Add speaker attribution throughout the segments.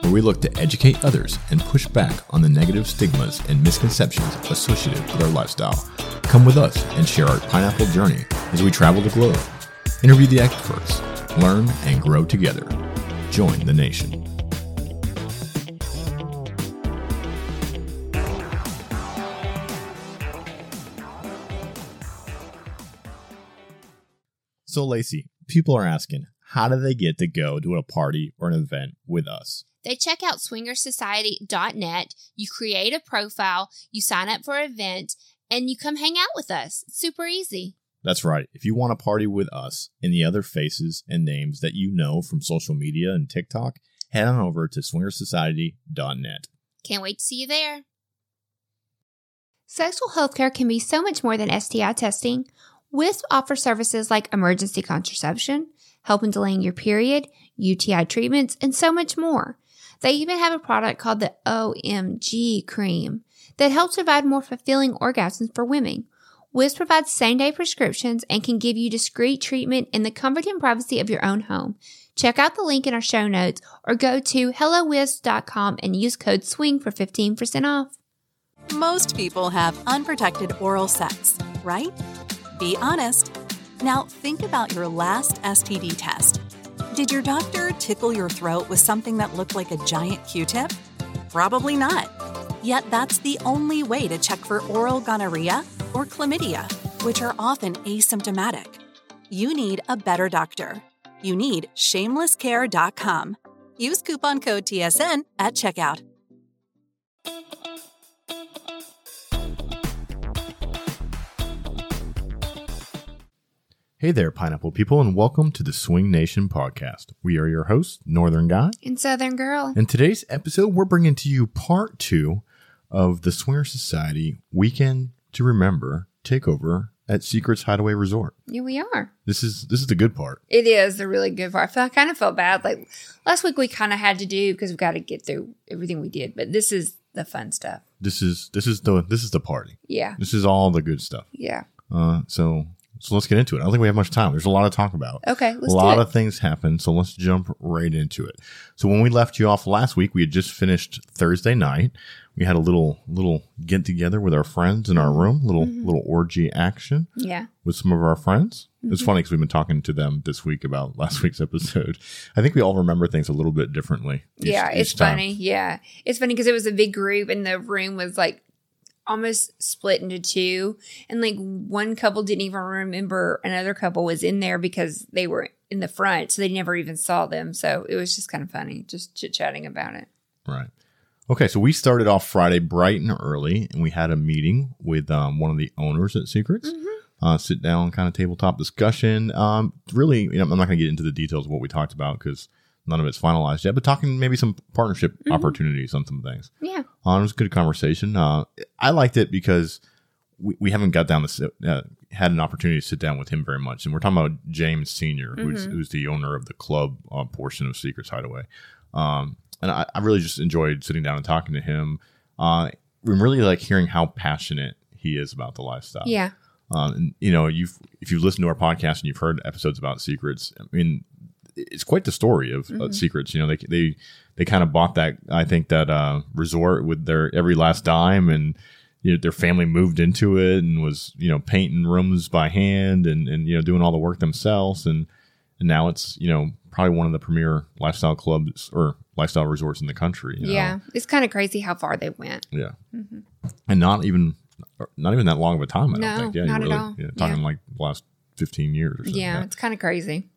Speaker 1: where we look to educate others and push back on the negative stigmas and misconceptions associated with our lifestyle. Come with us and share our pineapple journey as we travel the globe, interview the experts, learn and grow together. Join the nation. So, Lacy, people are asking, how do they get to go to a party or an event with us?
Speaker 2: They check out swingersociety.net, you create a profile, you sign up for an event, and you come hang out with us. It's super easy.
Speaker 1: That's right. If you want to party with us and the other faces and names that you know from social media and TikTok, head on over to swingersociety.net.
Speaker 2: Can't wait to see you there. Sexual healthcare can be so much more than STI testing. WISP offers services like emergency contraception, help in delaying your period, UTI treatments, and so much more. They even have a product called the OMG cream that helps provide more fulfilling orgasms for women. Wisp provides same day prescriptions and can give you discreet treatment in the comfort and privacy of your own home. Check out the link in our show notes or go to HelloWisp.com and use code SWING for 15% off.
Speaker 3: Most people have unprotected oral sex, right? Be honest. Now think about your last STD test. Did your doctor tickle your throat with something that looked like a giant Q tip? Probably not. Yet that's the only way to check for oral gonorrhea or chlamydia, which are often asymptomatic. You need a better doctor. You need shamelesscare.com. Use coupon code TSN at checkout.
Speaker 1: Hey there, pineapple people, and welcome to the Swing Nation podcast. We are your hosts, Northern Guy.
Speaker 2: And Southern Girl.
Speaker 1: In today's episode, we're bringing to you part two of the Swinger Society Weekend to Remember takeover at Secrets Hideaway Resort.
Speaker 2: Yeah, we are.
Speaker 1: This is this is the good part.
Speaker 2: It is the really good part. I, feel, I kind of felt bad. Like last week, we kind of had to do because we got to get through everything we did. But this is the fun stuff.
Speaker 1: This is this is the this is the party.
Speaker 2: Yeah.
Speaker 1: This is all the good stuff.
Speaker 2: Yeah.
Speaker 1: Uh, so so let's get into it. I don't think we have much time. There's a lot to talk about.
Speaker 2: Okay. Let's
Speaker 1: a lot of things happened, so let's jump right into it. So when we left you off last week, we had just finished Thursday night. We had a little little get together with our friends in our mm-hmm. room, little mm-hmm. little orgy action
Speaker 2: yeah.
Speaker 1: with some of our friends. It's mm-hmm. funny because we've been talking to them this week about last week's episode. I think we all remember things a little bit differently. each-
Speaker 2: yeah. It's funny. Yeah. It's funny because it was a big group and the room was like almost split into two. And like one couple didn't even remember another couple was in there because they were in the front. So they never even saw them. So it was just kind of funny, just chit chatting about it.
Speaker 1: Right. Okay, so we started off Friday bright and early, and we had a meeting with um, one of the owners at Secrets. Uh, sit down, kind of tabletop discussion. Um, really, you know, I'm not going to get into the details of what we talked about because none of it's finalized yet. But talking maybe some partnership opportunities on some things.
Speaker 2: Yeah.
Speaker 1: Uh, it was a good conversation. Uh, I liked it because we, we haven't got down sit, uh, had an opportunity to sit down with him very much, and we're talking about James Senior, who's who's the owner of the club uh, portion of Secrets Hideaway. Um, and I, I really just enjoyed sitting down and talking to him. Uh, I'm really like hearing how passionate he is about the lifestyle.
Speaker 2: Yeah.
Speaker 1: Um, and you know, you've if you've listened to our podcast and you've heard episodes about secrets, I mean, it's quite the story of uh, secrets. You know, they they they kind of bought that I think that uh, resort with their every last dime, and you know, their family moved into it and was you know painting rooms by hand and and you know doing all the work themselves, and and now it's you know probably one of the premier lifestyle clubs or lifestyle resorts in the country. you know?
Speaker 2: Yeah. It's kind of crazy how far they went.
Speaker 1: Yeah. And not even not even that long of a time, I
Speaker 2: No,
Speaker 1: don't think. Yeah,
Speaker 2: not
Speaker 1: you
Speaker 2: at
Speaker 1: really
Speaker 2: all.
Speaker 1: yeah, talking
Speaker 2: Yeah.
Speaker 1: like last fifteen years or something.
Speaker 2: Yeah. It's kind of crazy.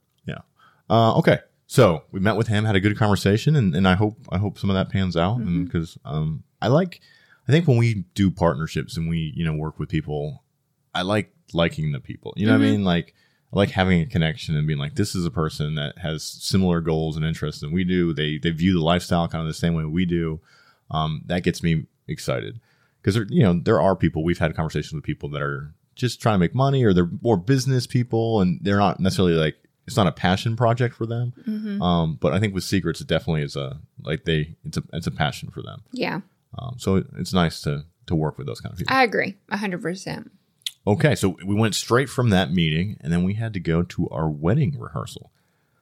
Speaker 1: Uh, okay. So we met with him, had a good conversation, and, and I hope I hope some of that pans out.
Speaker 2: Mm-hmm.
Speaker 1: And because um, I like, I think when we do partnerships and we you know work with people, I like liking the people. You know
Speaker 2: Mm-hmm.
Speaker 1: what I mean? Like I like having a connection and being like, this is a person that has similar goals and interests than we do. They they view the lifestyle kind of the same way we do. um, that gets me excited because there, you know, there are people we've had conversations with people that are just trying to make money or they're more business people and they're not necessarily like it's not a passion project for them.
Speaker 2: Mm-hmm.
Speaker 1: Um, but I think with secrets, it definitely is a like they it's a it's a passion for them.
Speaker 2: Yeah,
Speaker 1: Um, so it, it's nice to to work with those kind of people.
Speaker 2: I agree, hundred percent.
Speaker 1: Okay, so we went straight from that meeting, and then we had to go to our wedding rehearsal.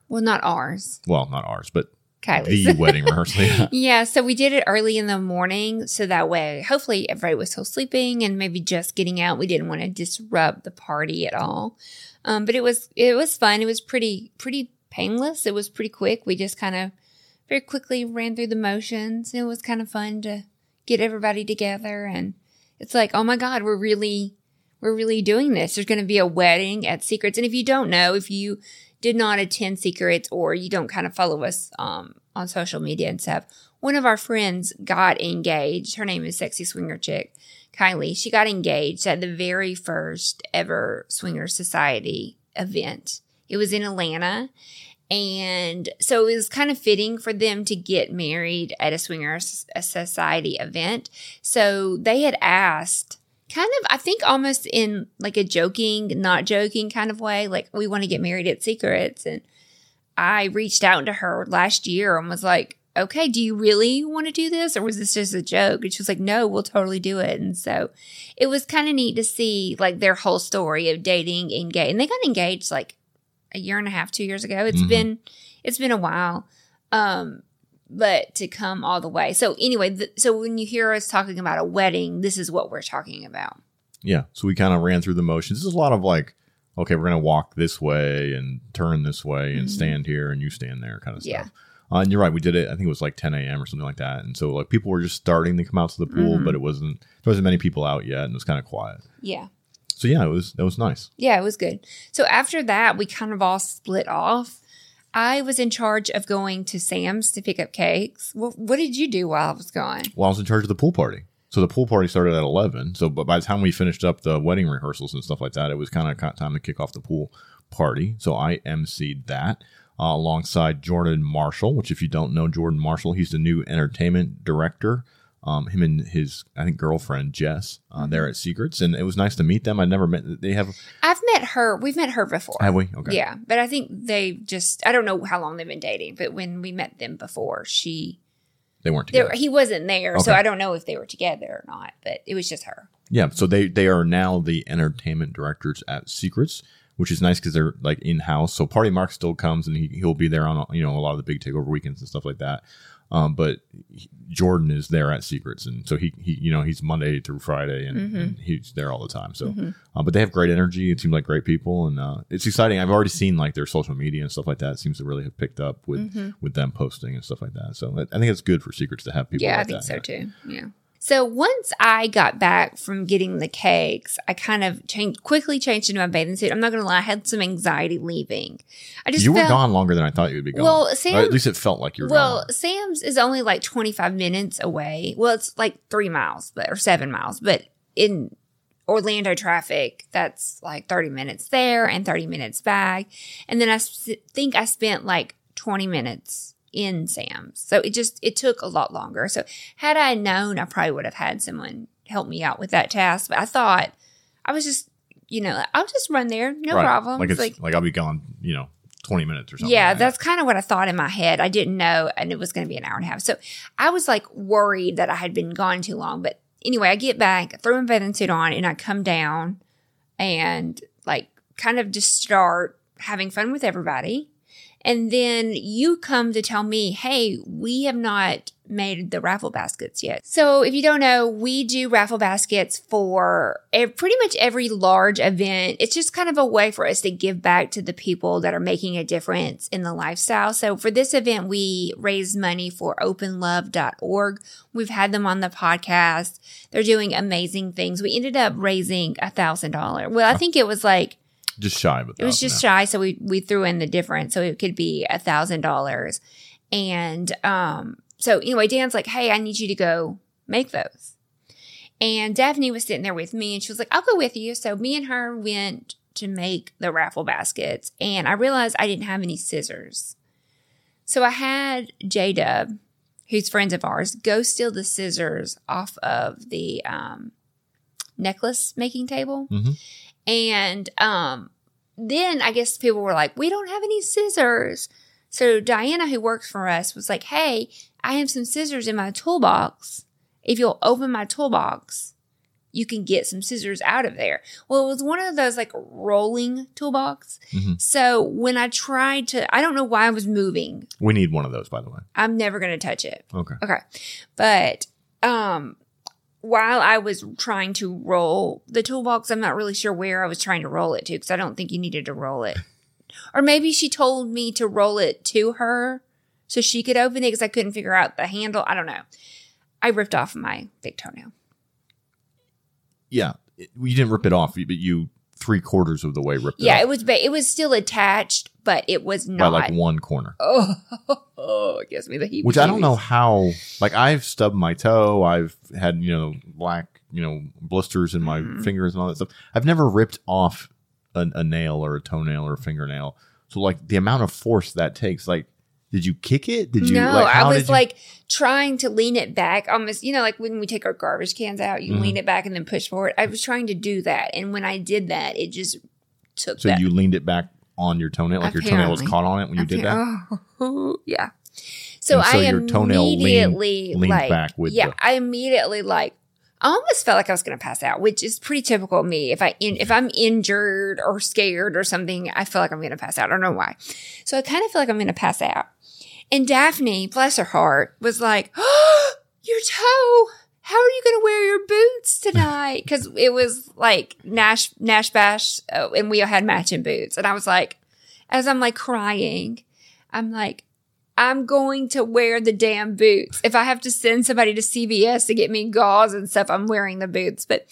Speaker 2: Well, not ours,
Speaker 1: Well, not ours, but
Speaker 2: Kylie's.
Speaker 1: the wedding rehearsal. Yeah.
Speaker 2: Yeah, so we did it early in the morning, so that way, hopefully, everybody was still sleeping and maybe just getting out. We didn't want to disrupt the party at all, um, but it was it was fun. It was pretty pretty painless. It was pretty quick. We just kind of very quickly ran through the motions. It was kind of fun to get everybody together, and it's like, oh my god, we're really we're really doing this. There's going to be a wedding at Secrets, and if you don't know, if you did not attend Secrets or you don't kind of follow us um, on social media and stuff, one of our friends got engaged. Her name is Sexy Swinger Chick, Kylie. She got engaged at the very first ever Swinger Society event. It was in Atlanta. And so it was kind of fitting for them to get married at a Swinger Society event. So they had asked kind of i think almost in like a joking not joking kind of way like we want to get married at secrets and i reached out to her last year and was like okay do you really want to do this or was this just a joke and she was like no we'll totally do it and so it was kind of neat to see like their whole story of dating engaged and they got engaged like a year and a half two years ago It's
Speaker 1: Mhm.
Speaker 2: been it's been a while um but to come all the way. So anyway, th- so when you hear us talking about a wedding, this is what we're talking about.
Speaker 1: yeah. So we kind of ran through the motions. This is a lot of like, okay, we're gonna walk this way and turn this way and
Speaker 2: Mhm.
Speaker 1: stand here and you stand there, kind of stuff. Yeah. Uh, and you're right. We did it. I think it was like 10 a.m. or something like that. And so like people were just starting to come out to the pool,
Speaker 2: Mhm.
Speaker 1: but it wasn't. There wasn't many people out yet, and it was kind of quiet.
Speaker 2: Yeah.
Speaker 1: So yeah, it was that was nice.
Speaker 2: Yeah, it was good. So after that, we kind of all split off. I was in charge of going to Sam's to pick up cakes. What, what did you do while I was gone?
Speaker 1: Well, I was in charge of the pool party. So the pool party started at 11. So but by the time we finished up the wedding rehearsals and stuff like that, it was kind of time to kick off the pool party. So I emceed that uh, alongside Jordan Marshall, which if you don't know Jordan Marshall, he's the new entertainment director. Um, him and his, I think, girlfriend Jess, uh, there at Secrets, and it was nice to meet them. I never met. They have,
Speaker 2: I've met her. We've met her before.
Speaker 1: have we? Okay,
Speaker 2: Yeah, but I think they just, I don't know how long they've been dating, but when we met them before, she,
Speaker 1: they weren't
Speaker 2: there,
Speaker 1: together.
Speaker 2: he wasn't there. So I don't know if they were together or not, but it was just her.
Speaker 1: Yeah, so they they are now the entertainment directors at Secrets, which is nice because they're like in house. So Party Mark still comes and he he'll be there on you know a lot of the big takeover weekends and stuff like that. Um, but he- Jordan is there at Secrets, and so he he you know he's Monday through Friday, and,
Speaker 2: Mm-hmm.
Speaker 1: and he's there all the time. So, uh, but they have great energy. It seems like great people, and uh, it's exciting. I've already seen like their social media and stuff like that. It seems to really have picked up with with them posting and stuff like that. So I think it's good for Secrets to have people.
Speaker 2: yeah, I think
Speaker 1: that,
Speaker 2: so too. Yeah. So once I got back from getting the cakes, I kind of changed quickly changed into my bathing suit. I'm not gonna lie, I had some anxiety leaving. I just
Speaker 1: You were gone longer than I thought you would be gone.
Speaker 2: Well,
Speaker 1: Or
Speaker 2: Sam-
Speaker 1: at least it felt like you were
Speaker 2: Well,
Speaker 1: gone.
Speaker 2: Sam's is only like 25 minutes away. Well, it's like three miles, but or seven miles, but in Orlando traffic, that's like 30 minutes there and 30 minutes back. And then I think I spent like 20 minutes in Sam's. So it just, it took a lot longer. So had I known, I probably would have had someone help me out with that task. But I thought I was just, you know, I'll just run there. No
Speaker 1: Right.
Speaker 2: problem.
Speaker 1: Like
Speaker 2: It's
Speaker 1: it's like, I'll be gone, you know, twenty minutes or something.
Speaker 2: yeah,
Speaker 1: like that.
Speaker 2: that's kind of what I thought in my head. I didn't know, and it was going to be an hour and a half. So I was like worried that I had been gone too long. But anyway, I get back, throw my bathing suit on, and I come down and like kind of just start having fun with everybody. And then you come to tell me, hey, we have not made the raffle baskets yet. So if you don't know, we do raffle baskets for pretty much every large event. It's just kind of a way for us to give back to the people that are making a difference in the lifestyle. So for this event, we raised money for openlove.org. We've had them on the podcast. They're doing amazing things. We ended up raising a thousand dollars. Well, I think it was like
Speaker 1: just shy of a
Speaker 2: it was just
Speaker 1: now.
Speaker 2: shy, so we we threw in the difference, so it could be a thousand dollars. And um, so anyway, Dan's like, "Hey, I need you to go make those." And Daphne was sitting there with me, and she was like, "I'll go with you." So me and her went to make the raffle baskets, and I realized I didn't have any scissors. So I had J Dub, who's friends of ours, go steal the scissors off of the um, necklace making table.
Speaker 1: Mhm.
Speaker 2: And um, then I guess people were like, we don't have any scissors. So Diana, who works for us, was like, hey, I have some scissors in my toolbox. If you'll open my toolbox, you can get some scissors out of there. Well, it was one of those like rolling toolbox.
Speaker 1: Mhm.
Speaker 2: So when I tried to, I don't know why I was moving.
Speaker 1: We need one of those, by the way.
Speaker 2: I'm never going to touch it.
Speaker 1: Okay.
Speaker 2: Okay. But um while I was trying to roll the toolbox, I'm not really sure where I was trying to roll it to because I don't think you needed to roll it. or maybe she told me to roll it to her so she could open it because I couldn't figure out the handle. I don't know. I ripped off my big toenail.
Speaker 1: Yeah. It- you didn't rip it off, but you three quarters of the way ripped it
Speaker 2: Yeah,
Speaker 1: off
Speaker 2: it was ba- it was still attached, but it was
Speaker 1: by
Speaker 2: not.
Speaker 1: like one corner.
Speaker 2: oh, it gives me the heebie
Speaker 1: Which I don't know how. Like I've stubbed my toe. I've had you know black you know blisters in my
Speaker 2: Mhm.
Speaker 1: fingers and all that stuff. I've never ripped off a, a nail or a toenail or a fingernail. So like the amount of force that takes. Like, did you kick it? Did you?
Speaker 2: no,
Speaker 1: like,
Speaker 2: I was
Speaker 1: you-
Speaker 2: like trying to lean it back, almost, you know, like when we take our garbage cans out, you
Speaker 1: Mhm.
Speaker 2: lean it back and then push forward. I was trying to do that. And when I did that, it just took
Speaker 1: So
Speaker 2: that.
Speaker 1: you leaned it back on your toenail, like your toenail was caught on it when you did that.
Speaker 2: Oh, yeah. So,
Speaker 1: And so
Speaker 2: I
Speaker 1: toenail leaned-
Speaker 2: immediately
Speaker 1: leaned
Speaker 2: like,
Speaker 1: back with
Speaker 2: yeah,
Speaker 1: the-
Speaker 2: I immediately like, I almost felt like I was going to pass out, which is pretty typical of me. If I in, if I'm injured or scared or something, I feel like I'm going to pass out. I don't know why. So I kind of feel like I'm going to pass out. And Daphne, bless her heart, was like, oh, "Your toe. How are you going to wear your boots tonight?" Because it was like Nash Nash Bash, uh, and we all had matching boots. And I was like, as I'm like crying, I'm like, I'm going to wear the damn boots. If I have to send somebody to CVS to get me gauze and stuff, I'm wearing the boots. But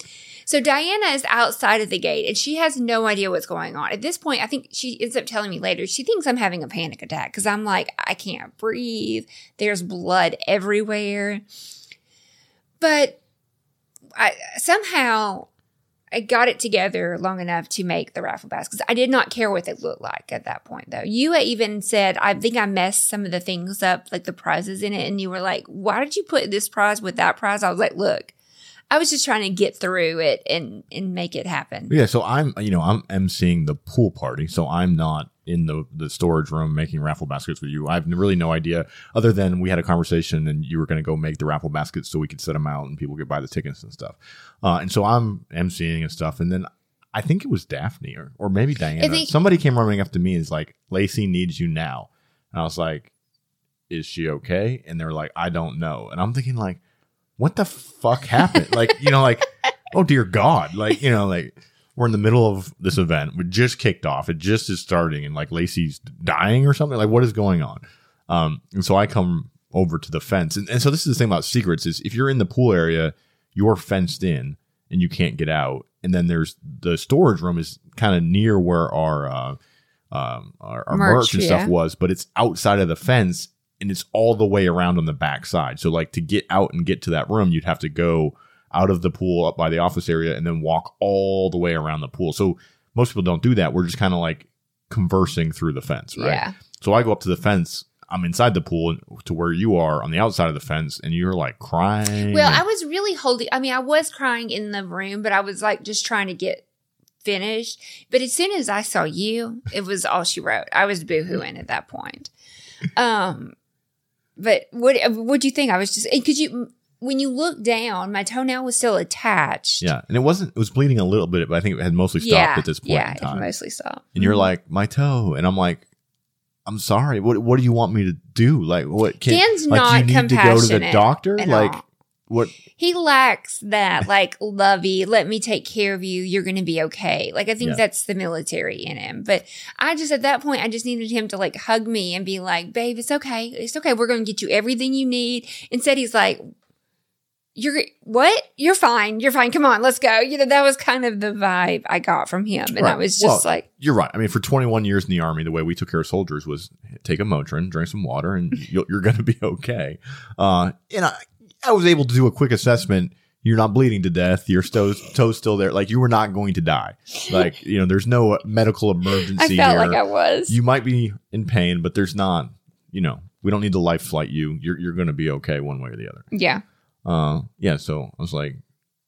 Speaker 2: so Diana is outside of the gate and she has no idea what's going on. At this point, I think she ends up telling me later, she thinks I'm having a panic attack because I'm like, I can't breathe. There's blood everywhere. But I somehow I got it together long enough to make the raffle baskets. I did not care what they looked like at that point, though. You even said, I think I messed some of the things up, like the prizes in it. And you were like, why did you put this prize with that prize? I was like, look, I was just trying to get through it and, and make it happen.
Speaker 1: Yeah, so I'm you know I'm emceeing the pool party, so I'm not in the the storage room making raffle baskets with you. I have really no idea other than we had a conversation and you were going to go make the raffle baskets so we could set them out and people could buy the tickets and stuff. Uh, and so I'm emceeing and stuff, and then I think it was Daphne or or maybe Diana.
Speaker 2: think-
Speaker 1: Somebody came running up to me and is like, "Lacy needs you now," and I was like, "Is she okay?" And they're like, "I don't know," and I'm thinking like, "What the fuck happened?" like you know like oh dear god. Like you know like we're in the middle of this event. We just kicked off. It just is starting and like lacy's dying or something. Like what is going on? Um and so i come over to the fence. And, and so this is the thing about secrets is if you're in the pool area you're fenced in and you can't get out. And then there's the storage room is kind of near where our uh um our, our merch,
Speaker 2: Merch,
Speaker 1: and
Speaker 2: yeah.
Speaker 1: stuff was but it's outside of the fence and it's all the way around on the back side so like to get out and get to that room you'd have to go out of the pool up by the office area and then walk all the way around the pool. So most people don't do that. We're just kind of like conversing through the fence, right?
Speaker 2: Yeah.
Speaker 1: So I go up to the fence. I'm inside the pool to where you are on the outside of the fence, and you're like crying.
Speaker 2: Well, I was really holding, I mean, I was crying in the room, but I was like just trying to get finished. But as soon as I saw you, it was all she wrote. I was boohooing at that point. Um, but what what do you think? I was just because you when you look down, my toenail was still attached.
Speaker 1: yeah, and it wasn't. It was bleeding a little bit, but I think it had mostly stopped
Speaker 2: yeah,
Speaker 1: at this point
Speaker 2: yeah, it mostly stopped.
Speaker 1: and you're
Speaker 2: Mhm.
Speaker 1: like, my toe, and I'm like, I'm sorry. What What do you want me to do? Like, what? Can,
Speaker 2: Dan's
Speaker 1: like,
Speaker 2: not
Speaker 1: you need to go to the doctor? Like,
Speaker 2: all.
Speaker 1: What?
Speaker 2: he lacks that like lovey let me take care of you. You're gonna be okay. Like i think
Speaker 1: Yeah.
Speaker 2: that's the military in him. But i just at that point i just needed him to like hug me and be like babe it's okay. It's okay. We're gonna get you everything you need. Instead he's like you're what? You're fine. You're fine. Come on. Let's go. You know that was kind of the vibe i got from him. And i was just
Speaker 1: Well,
Speaker 2: like
Speaker 1: You're right. I mean, for 21 years in the army, the way we took care of soldiers was take a Motrin, drink some water, and you're, you're going to be okay. Uh, and I, I was able to do a quick assessment. You're not bleeding to death. Your toes, toes still there. Like you were not going to die. Like you know, there's no medical emergency.
Speaker 2: i felt
Speaker 1: here.
Speaker 2: like i was
Speaker 1: you might be in pain, but there's not. You know, we don't need to life flight you. You're you're gonna be okay one way or the other.
Speaker 2: Yeah.
Speaker 1: Uh, yeah. So I was like,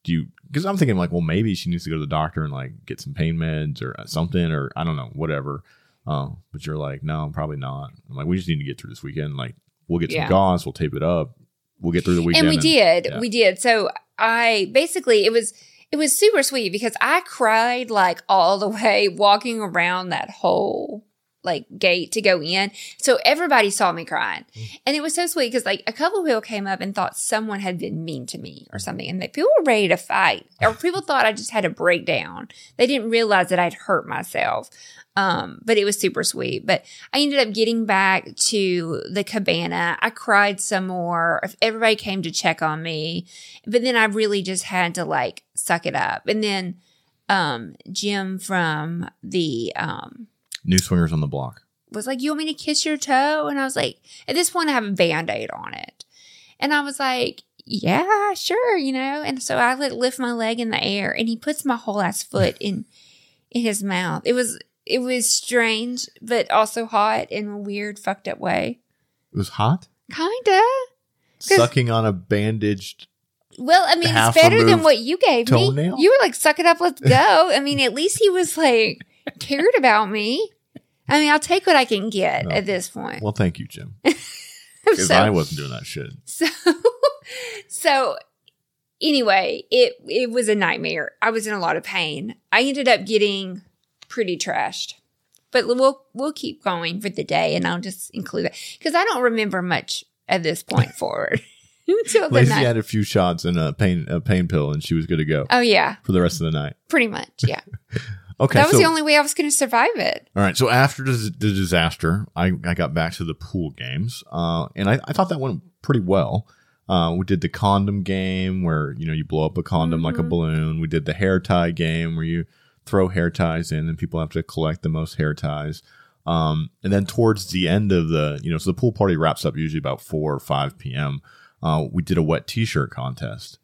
Speaker 1: do you? Because I'm thinking like, well, maybe she needs to go to the doctor and like get some pain meds or something, or I don't know, whatever. Uh, but you're like, no, I'm probably not. I'm like, we just need to get through this weekend. Like, we'll get some
Speaker 2: Yeah.
Speaker 1: gauze, we'll tape it up, we'll get through the weekend.
Speaker 2: and we did
Speaker 1: yeah.
Speaker 2: we did. So i basically it was it was super sweet because i cried like all the way walking around that whole like gate to go in. So everybody saw me crying. Mm. And it was so sweet because like a couple of people came up and thought someone had been mean to me or something. And that people were ready to fight. Or people thought i just had a breakdown. They didn't realize that i'd hurt myself um, but it was super sweet. But I ended up getting back to the cabana. I cried some more. Everybody came to check on me, but then I really just had to like suck it up. And then um, Jim from the um,
Speaker 1: New swingers on the block.
Speaker 2: was like, "You want me to kiss your toe?" And I was like, "At this point, I have a band aid on it." And I was like, "Yeah, sure," you know. And so I like lift my leg in the air, and he puts my whole ass foot in in his mouth. It was it was strange, but also hot in a weird, fucked up way.
Speaker 1: It was hot.
Speaker 2: Kinda.
Speaker 1: Sucking on a bandaged.
Speaker 2: Well, I mean, it's better than what you gave
Speaker 1: toenail?
Speaker 2: me. You were like, "Suck it up, let's go." I mean, at least he was like cared about me. I mean, I'll take what I can get
Speaker 1: No.
Speaker 2: at this point.
Speaker 1: Well, thank you, Jim. Because
Speaker 2: So-
Speaker 1: I wasn't doing that shit.
Speaker 2: So, so anyway, it it was a nightmare. I was in a lot of pain. I ended up getting pretty trashed, but we'll we'll keep going for the day, and I'll just include it because I don't remember much at this point forward until the
Speaker 1: Lacy
Speaker 2: night.
Speaker 1: had a few shots and a pain a pain pill, and she was good to go
Speaker 2: oh yeah,
Speaker 1: for the rest of the night.
Speaker 2: pretty much. Yeah,
Speaker 1: Okay,
Speaker 2: that was
Speaker 1: so,
Speaker 2: the only way I was going to survive it.
Speaker 1: all right. So after the, disaster, I, I got back to the pool games, uh, and I, I thought that went pretty well. Uh, we did the condom game where you know you blow up a condom like a
Speaker 2: Mhm.
Speaker 1: balloon. We did the hair tie game where you throw hair ties in and people have to collect the most hair ties. Um, and then towards the end of the, you know, so the pool party wraps up usually about four or five p.m. Uh, we did a wet T-shirt contest.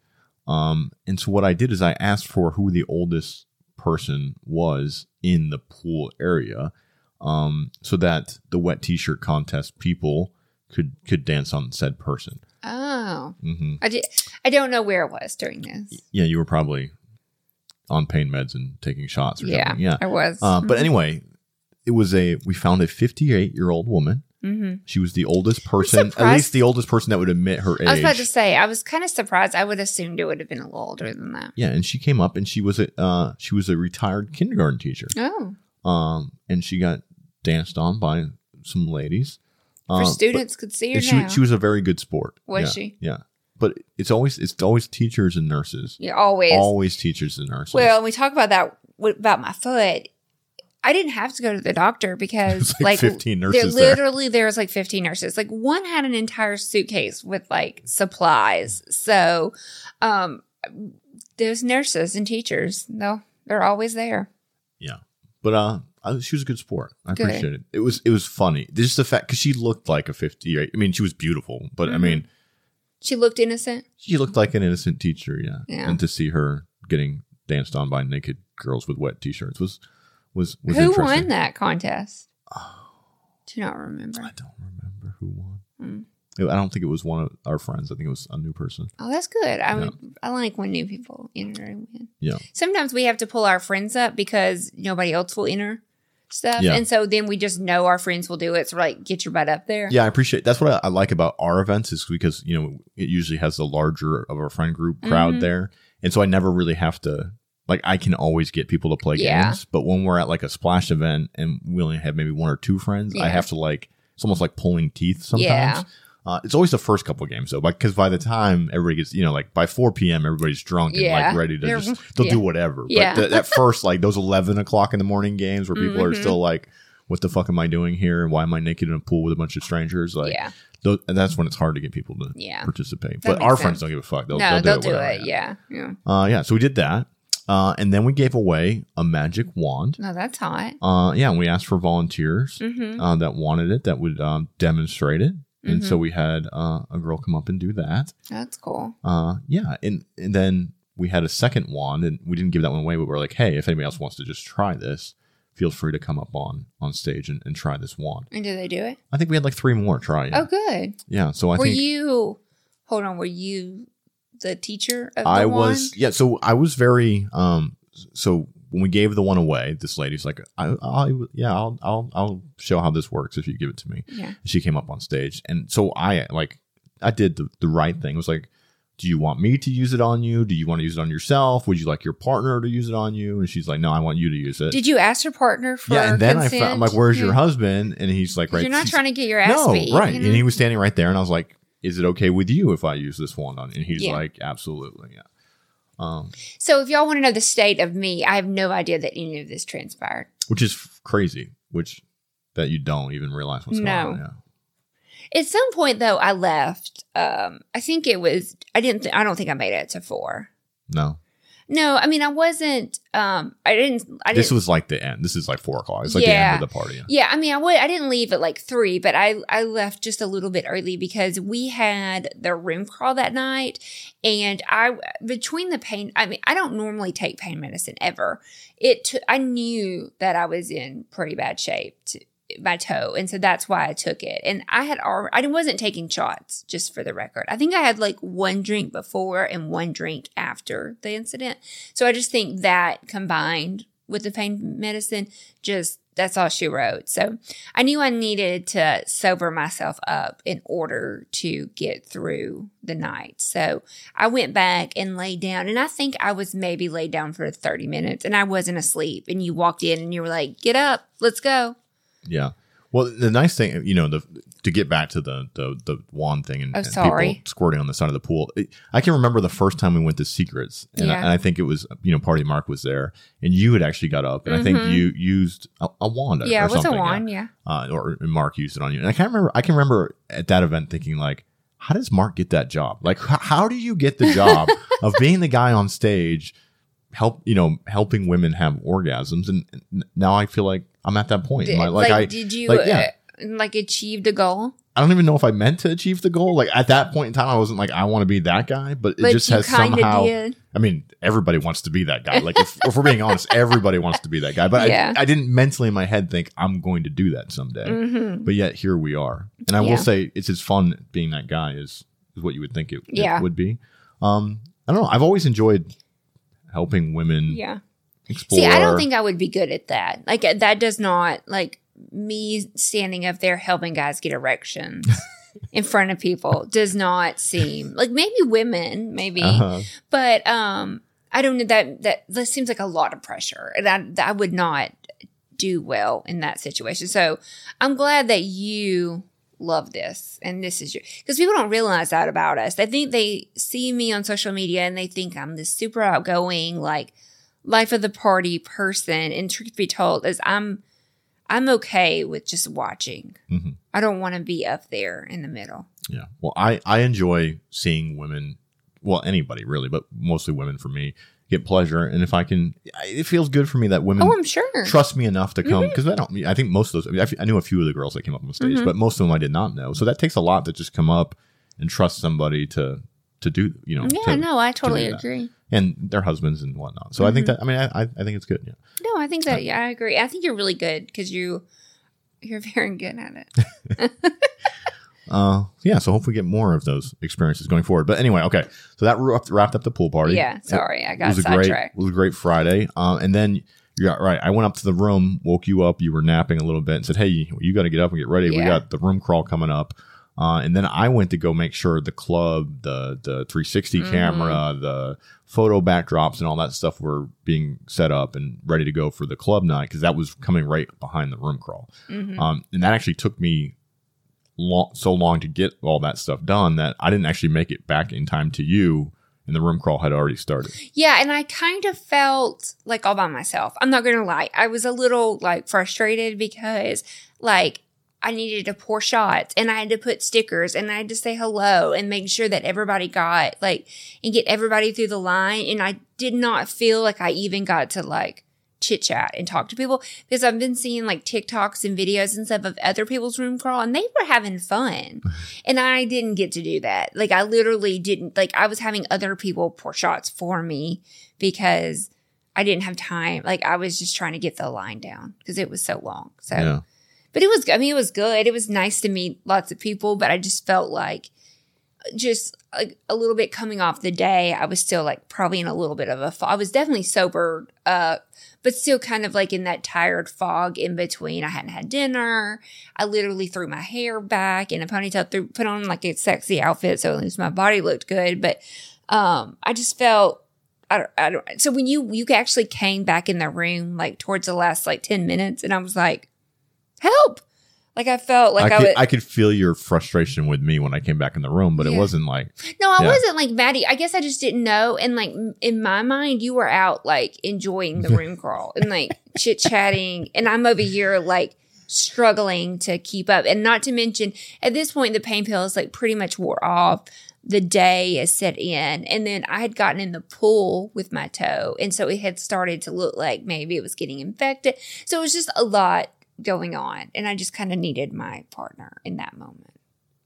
Speaker 1: Um, and so what I did is I asked for who the oldest person was in the pool area, um, so that the wet T-shirt contest people could could dance on said person.
Speaker 2: Oh,
Speaker 1: hmm
Speaker 2: I did. I don't know where it was during this.
Speaker 1: Yeah, you were probably on pain meds and taking shots or
Speaker 2: Yeah,
Speaker 1: something. Yeah.
Speaker 2: I was.
Speaker 1: Uh, but anyway, it was a we found a 58 year old woman.
Speaker 2: hmm
Speaker 1: She was the oldest person, at least the oldest person that would admit her age.
Speaker 2: I was about to say, I was kind of surprised. I would assumed it would have been a little older than that.
Speaker 1: yeah, and she came up and she was a uh, she was a retired kindergarten teacher.
Speaker 2: Oh,
Speaker 1: Um, and she got danced on by some ladies.
Speaker 2: for
Speaker 1: Um,
Speaker 2: students could see her
Speaker 1: she,
Speaker 2: now.
Speaker 1: she was a very good sport.
Speaker 2: Was
Speaker 1: Yeah,
Speaker 2: she?
Speaker 1: Yeah, but it's always it's always teachers and nurses.
Speaker 2: yeah, always.
Speaker 1: Always teachers and nurses.
Speaker 2: Well, we talk about that about my foot. I didn't have to go to the doctor because
Speaker 1: It's like 15 nurses there.
Speaker 2: literally there was like 15 nurses. Like one had an entire suitcase with like supplies. So um there's nurses and teachers. No, they're always there.
Speaker 1: Yeah, but uh, I, she was a good sport. I
Speaker 2: Good.
Speaker 1: appreciate it. It was it was funny. Just the fact because she looked like a fifty. I mean, she was beautiful, but I
Speaker 2: Mhm.
Speaker 1: mean,
Speaker 2: She looked innocent.
Speaker 1: she looked like an innocent teacher. Yeah.
Speaker 2: Yeah.
Speaker 1: and to see her getting danced on by naked girls with wet t-shirts was was was
Speaker 2: Who won that contest? Oh, Do not remember.
Speaker 1: I don't remember who won.
Speaker 2: Mm.
Speaker 1: I don't think it was one of our friends. I think it was a new person.
Speaker 2: Oh, that's good. I
Speaker 1: Yeah.
Speaker 2: would, I like when new people enter and win.
Speaker 1: Yeah.
Speaker 2: Sometimes we have to pull our friends up because nobody else will enter stuff,
Speaker 1: Yeah.
Speaker 2: and so then we just know our friends will do it. So like, get your butt up there.
Speaker 1: Yeah, I appreciate. That's what I, I like about our events is because you know it usually has the larger of our friend group crowd
Speaker 2: Mhm.
Speaker 1: there, and so I never really have to like I can always get people to play
Speaker 2: Yeah.
Speaker 1: games. But when we're at like a splash event and we only have maybe one or two friends, I have to like it's almost like pulling teeth sometimes. Uh, it's always the first couple of games though, because by the time everybody gets, you know, like by 4 p.m., everybody's drunk and
Speaker 2: Yeah.
Speaker 1: like ready to
Speaker 2: They're-
Speaker 1: just, they'll
Speaker 2: yeah.
Speaker 1: do whatever.
Speaker 2: Yeah.
Speaker 1: But th- that first, like those 11 o'clock in the morning games where people are
Speaker 2: Mhm.
Speaker 1: still like, what the fuck am I doing here? And Why am I naked in a pool with a bunch of strangers? Like,
Speaker 2: yeah,
Speaker 1: that's when it's hard to get people to
Speaker 2: yeah.
Speaker 1: participate.
Speaker 2: That
Speaker 1: but our
Speaker 2: sense.
Speaker 1: friends don't give a fuck. They'll,
Speaker 2: no,
Speaker 1: they'll do it.
Speaker 2: it.
Speaker 1: whatever,
Speaker 2: Yeah, yeah.
Speaker 1: Uh, yeah. So we did that. Uh, and then we gave away a magic wand.
Speaker 2: No, that's hot.
Speaker 1: Uh, yeah. And we asked for volunteers
Speaker 2: Mm-hmm.
Speaker 1: uh, that wanted it, that would um, demonstrate it. And
Speaker 2: Mhm.
Speaker 1: so we had uh, a girl come up and do that.
Speaker 2: That's cool.
Speaker 1: Uh, yeah. And, and then we had a second wand, and we didn't give that one away, but we're like, hey, if anybody else wants to just try this, feel free to come up on on stage and, and try this wand.
Speaker 2: And did they do it?
Speaker 1: I think we had like three more try. it.
Speaker 2: Oh, good.
Speaker 1: yeah. So I
Speaker 2: were
Speaker 1: think
Speaker 2: you? Hold on. Were you the teacher of the
Speaker 1: I was yeah. So I was very um. So when we gave the one away, this lady's like, I, I yeah, I'll I'll I'll show how this works if you give it to me.
Speaker 2: Yeah.
Speaker 1: She came up on stage, and so I like I did the the right thing. It was like. Do you want me to use it on you? Do you want to use it on yourself? Would you like your partner to use it on you? And she's like, No, I want you to use it.
Speaker 2: Did you ask your partner for?
Speaker 1: yeah, and then I
Speaker 2: consent?
Speaker 1: found I'm like, Where's your husband? And he's like, Right.
Speaker 2: You're not trying to get your ass
Speaker 1: no,
Speaker 2: beat.
Speaker 1: right.
Speaker 2: you know?
Speaker 1: And he was standing right there, and I was like, "Is it okay with you if I use this wand on?" And he's
Speaker 2: Yeah.
Speaker 1: like, "Absolutely, yeah." Um,
Speaker 2: So if y'all want to know the state of me, I have no idea that any of this transpired.
Speaker 1: which is f- crazy, which that you don't even realize what's
Speaker 2: No.
Speaker 1: going on. Yeah.
Speaker 2: At some point, though, I left. Um, I think it was. I didn't. Th- I don't think I made it to four.
Speaker 1: No,
Speaker 2: No, I mean I wasn't. Um, I didn't. I didn't.
Speaker 1: this was like the end. This is like four o'clock. It's like
Speaker 2: Yeah.
Speaker 1: the end of the party. Yeah.
Speaker 2: I mean, I would. I didn't leave at like three, but I I left just a little bit early because we had the room crawl that night, and I between the pain. I mean, I don't normally take pain medicine ever. It. T- I knew that I was in pretty bad shape. To, my toe and so that's why i took it. And i had already i wasn't taking shots just for the record. I think i had like one drink before and one drink after the incident. So i just think that combined with the pain medicine just that's all she wrote. So i knew i needed to sober myself up in order to get through the night. So i went back and laid down and i think i was maybe laid down for 30 minutes and i wasn't asleep. And you walked in and you were like get up let's go
Speaker 1: Yeah. Well, the nice thing, you know, the to get back to the the, the wand thing and,
Speaker 2: Oh,
Speaker 1: and
Speaker 2: sorry.
Speaker 1: people squirting on the side of the pool. It, I can remember the first time we went to Secrets, and, I, and I think it was you know Party Mark was there, and you had actually got up, and I think
Speaker 2: Mhm.
Speaker 1: you used a, a wand.
Speaker 2: yeah it was a wand yeah.
Speaker 1: uh, or Mark used it on you. And I can't remember. I can remember at that event thinking like, how does Mark get that job? Like, h- how do you get the job of being the guy on stage, help you know, helping women have orgasms? And, now I feel like I'm at that point. in my-
Speaker 2: like,
Speaker 1: like I,
Speaker 2: did you
Speaker 1: like, yeah.
Speaker 2: uh, like achieve the goal
Speaker 1: I don't even know if I meant to achieve the goal. Like at that point in time, I wasn't like I want to be that guy, but it just has somehow.
Speaker 2: did
Speaker 1: I mean, everybody wants to be that guy. Like if, if we're being honest, everybody wants to be that guy. But
Speaker 2: Yeah.
Speaker 1: I, I didn't mentally in my head think I'm going to do that someday.
Speaker 2: Mhm.
Speaker 1: But yet here we are, and I
Speaker 2: Yeah.
Speaker 1: will say it's as fun being that guy as is what you would think it, it would be. Um, I don't know. I've always enjoyed helping women
Speaker 2: yeah
Speaker 1: explore.
Speaker 2: see i don't think i would be good at that like uh, that does not like me standing up there helping guys get erections in front of people does not seem like maybe women maybe
Speaker 1: Uh-huh.
Speaker 2: but um i don't know that that that seems like a lot of pressure and i that would not do well in that situation so i'm glad that you love this and this is your because people don't realize that about us they think they see me on social media and they think i'm this super outgoing like life of the party person and truth be told is i'm i'm okay with just watching
Speaker 1: Mhm.
Speaker 2: i don't want to be up there in the middle
Speaker 1: Yeah. Well, I I enjoy seeing women, well, anybody really, but mostly women for me get pleasure, and if I can, it feels good for me that women
Speaker 2: oh i'm sure
Speaker 1: trust me enough to come because I don't. I think most of those. I, mean, I f- I knew a few of the girls that came up on stage,
Speaker 2: Mhm.
Speaker 1: but most of them I did not know. So that takes a lot to just come up and trust somebody to to do. You know.
Speaker 2: yeah
Speaker 1: to-
Speaker 2: no i totally
Speaker 1: that.
Speaker 2: agree
Speaker 1: And their husbands and whatnot. So I think
Speaker 2: Mhm.
Speaker 1: that. I mean, I I I think it's good. Yeah.
Speaker 2: No, I think that yeah, I agree. I think you're really good because you you're very good at it.
Speaker 1: Uh, yeah. So hopefully we get more of those experiences going forward. But anyway, okay. So that wrapped, wrapped up the pool party.
Speaker 2: Yeah, sorry, I
Speaker 1: It
Speaker 2: got
Speaker 1: was a great,
Speaker 2: sidetracked.
Speaker 1: it was a great Friday. Uh, and then yeah, right. I went up to the room, woke you up. You were napping a little bit, and said, "Hey, you, you got to get up and get ready. We got the room crawl coming up." Uh, and then I went to go make sure the club, the the 360
Speaker 2: Mhm.
Speaker 1: camera, the photo backdrops, and all that stuff were being set up and ready to go for the club night because that was coming right behind the room crawl.
Speaker 2: Mhm.
Speaker 1: Um, and that actually took me long, so long to get all that stuff done that I didn't actually make it back in time to you, and the room crawl had already started.
Speaker 2: Yeah, and I kind of felt like all by myself. I'm not gonna lie. I was a little like frustrated because like I needed to pour shots and I had to put stickers and I had to say hello and make sure that everybody got like and get everybody through the line. And I did not feel like I even got to like chit chat and talk to people because I've been seeing like TikToks and videos and stuff of other people's room crawl and they were having fun. and I didn't get to do that. Like I literally didn't like I was having other people pour shots for me because I didn't have time. Like I was just trying to get the line down because it was so long. So,
Speaker 1: Yeah.
Speaker 2: but it was, I mean, it was good. It was nice to meet lots of people, but I just felt like just like a little bit coming off the day, I was still like probably in a little bit of a fog. I was definitely sober, uh, but still kind of like in that tired fog in between. I hadn't had dinner. I literally threw my hair back in a ponytail, threw, put on like a sexy outfit so at least my body looked good. But um, I just felt I don't, I don't. So when you you actually came back in the room like towards the last like ten minutes, and I was like, help! Like I felt like
Speaker 1: I,
Speaker 2: I,
Speaker 1: could,
Speaker 2: was.
Speaker 1: I could feel your frustration with me when I came back in the room, but it wasn't like
Speaker 2: No, I
Speaker 1: Yeah.
Speaker 2: wasn't like Maddie. I guess I just didn't know. And like in my mind, you were out like enjoying the room crawl and like chit chatting. And I'm over here like struggling to keep up. And not to mention, at this point, the pain pills like pretty much wore off. The day is set in. And then I had gotten in the pool with my toe. And so it had started to look like maybe it was getting infected. So it was just a lot going on. And I just kind of needed my partner in that moment.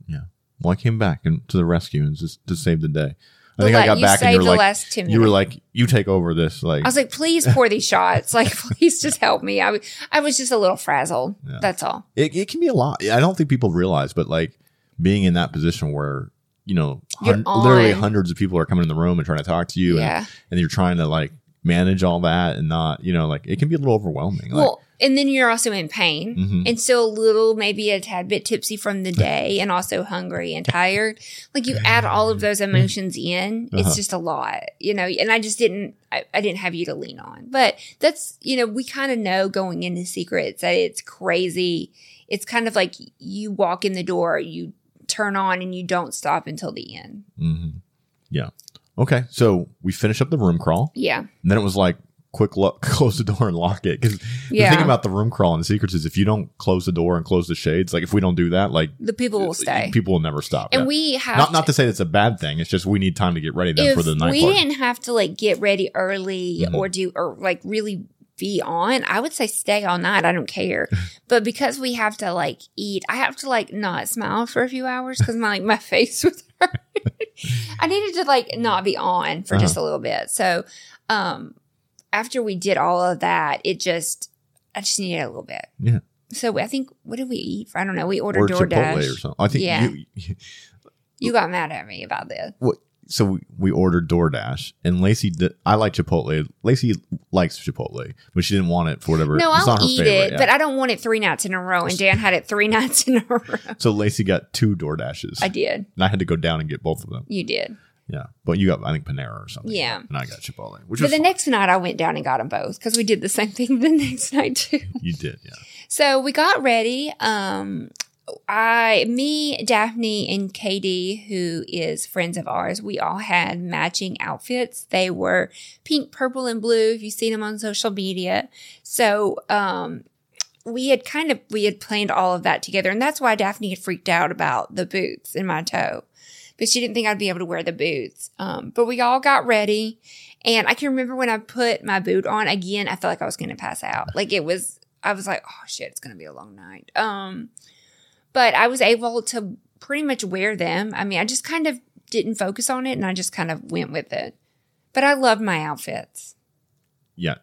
Speaker 2: Yeah.
Speaker 1: Well, I came back and to the rescue and just to save the day. I think I got back and you were
Speaker 2: the
Speaker 1: like,
Speaker 2: last 10
Speaker 1: you were like, you take over this. Like,
Speaker 2: I was like, please pour these shots. Like, please just help me. I, w- I was just a little frazzled.
Speaker 1: Yeah.
Speaker 2: That's all.
Speaker 1: it, it can be a lot. I don't think people realize, but like being in that position where you know hun- literally hundreds of people are coming in the room and trying to talk to you,
Speaker 2: Yeah.
Speaker 1: and, and you're trying to like manage all that and not, you know, like it can be a little overwhelming. Like,
Speaker 2: well, and then you're also in pain
Speaker 1: Mhm.
Speaker 2: and still a little, maybe a tad bit tipsy from the day and also hungry and tired. Like you add all of those emotions in, it's
Speaker 1: Uh-huh.
Speaker 2: just a lot, you know, and I just didn't, I, I didn't have you to lean on. But that's, you know, we kind of know going into secrets that it's crazy. It's kind of like you walk in the door, you turn on and you don't stop until the end.
Speaker 1: hmm yeah, okay. So we finish up the room crawl,
Speaker 2: Yeah.
Speaker 1: and then it was like quick look, close the door and lock it. Because the thing about the room crawl and the secrets is if you don't close the door and close the shades, like if we don't do that, like
Speaker 2: The people will stay.
Speaker 1: people will never stop.
Speaker 2: and
Speaker 1: yeah.
Speaker 2: we have
Speaker 1: not not to say it's a bad thing. It's just we need time to get ready then for the night
Speaker 2: we
Speaker 1: party.
Speaker 2: didn't have to like get ready early
Speaker 1: Mhm.
Speaker 2: or do or like really be on, I would say stay all night. I don't care. but because we have to like eat, I have to like not smile for a few hours because my like my face was hurt. I needed to like not be on for
Speaker 1: Uh-huh.
Speaker 2: just a little bit. So um after we did all of that, it just I just needed a little bit.
Speaker 1: Yeah.
Speaker 2: So I think what did we eat? I don't know. We ordered
Speaker 1: or
Speaker 2: DoorDash.
Speaker 1: Chipotle or something. I think
Speaker 2: Yeah.
Speaker 1: you,
Speaker 2: You got mad at me about this.
Speaker 1: what, so we, we ordered DoorDash and Lacy did, I like Chipotle. Lacy likes Chipotle, but she didn't want it for whatever.
Speaker 2: No, I'll eat
Speaker 1: favorite,
Speaker 2: it,
Speaker 1: yeah.
Speaker 2: but I don't want it three nights in a row. And Dan had it three nights in a row.
Speaker 1: so Lacy got two DoorDashes.
Speaker 2: I did.
Speaker 1: and I had to go down and get both of them.
Speaker 2: You did.
Speaker 1: Yeah, but you got I think Panera or something.
Speaker 2: Yeah.
Speaker 1: and I got Chipotle, which
Speaker 2: But
Speaker 1: was
Speaker 2: the
Speaker 1: fine.
Speaker 2: next night, I went down and got them both because we did the same thing the next night too.
Speaker 1: you did. Yeah,
Speaker 2: So we got ready. Um, I, me, Daphne, and Katie, who is friends of ours, we all had matching outfits. They were pink, purple, and blue. If you've seen them on social media, so um, we had kind of we had planned all of that together, and that's why Daphne had freaked out about the boots in my toe, because she didn't think I'd be able to wear the boots. Um, but we all got ready, and I can remember when I put my boot on again, I felt like I was going to pass out. Like it was, I was like, oh shit, it's going to be a long night. Um, but I was able to pretty much wear them. I mean, I just kind of didn't focus on it, and I just kind of went with it. But I love my outfits.
Speaker 1: yeah.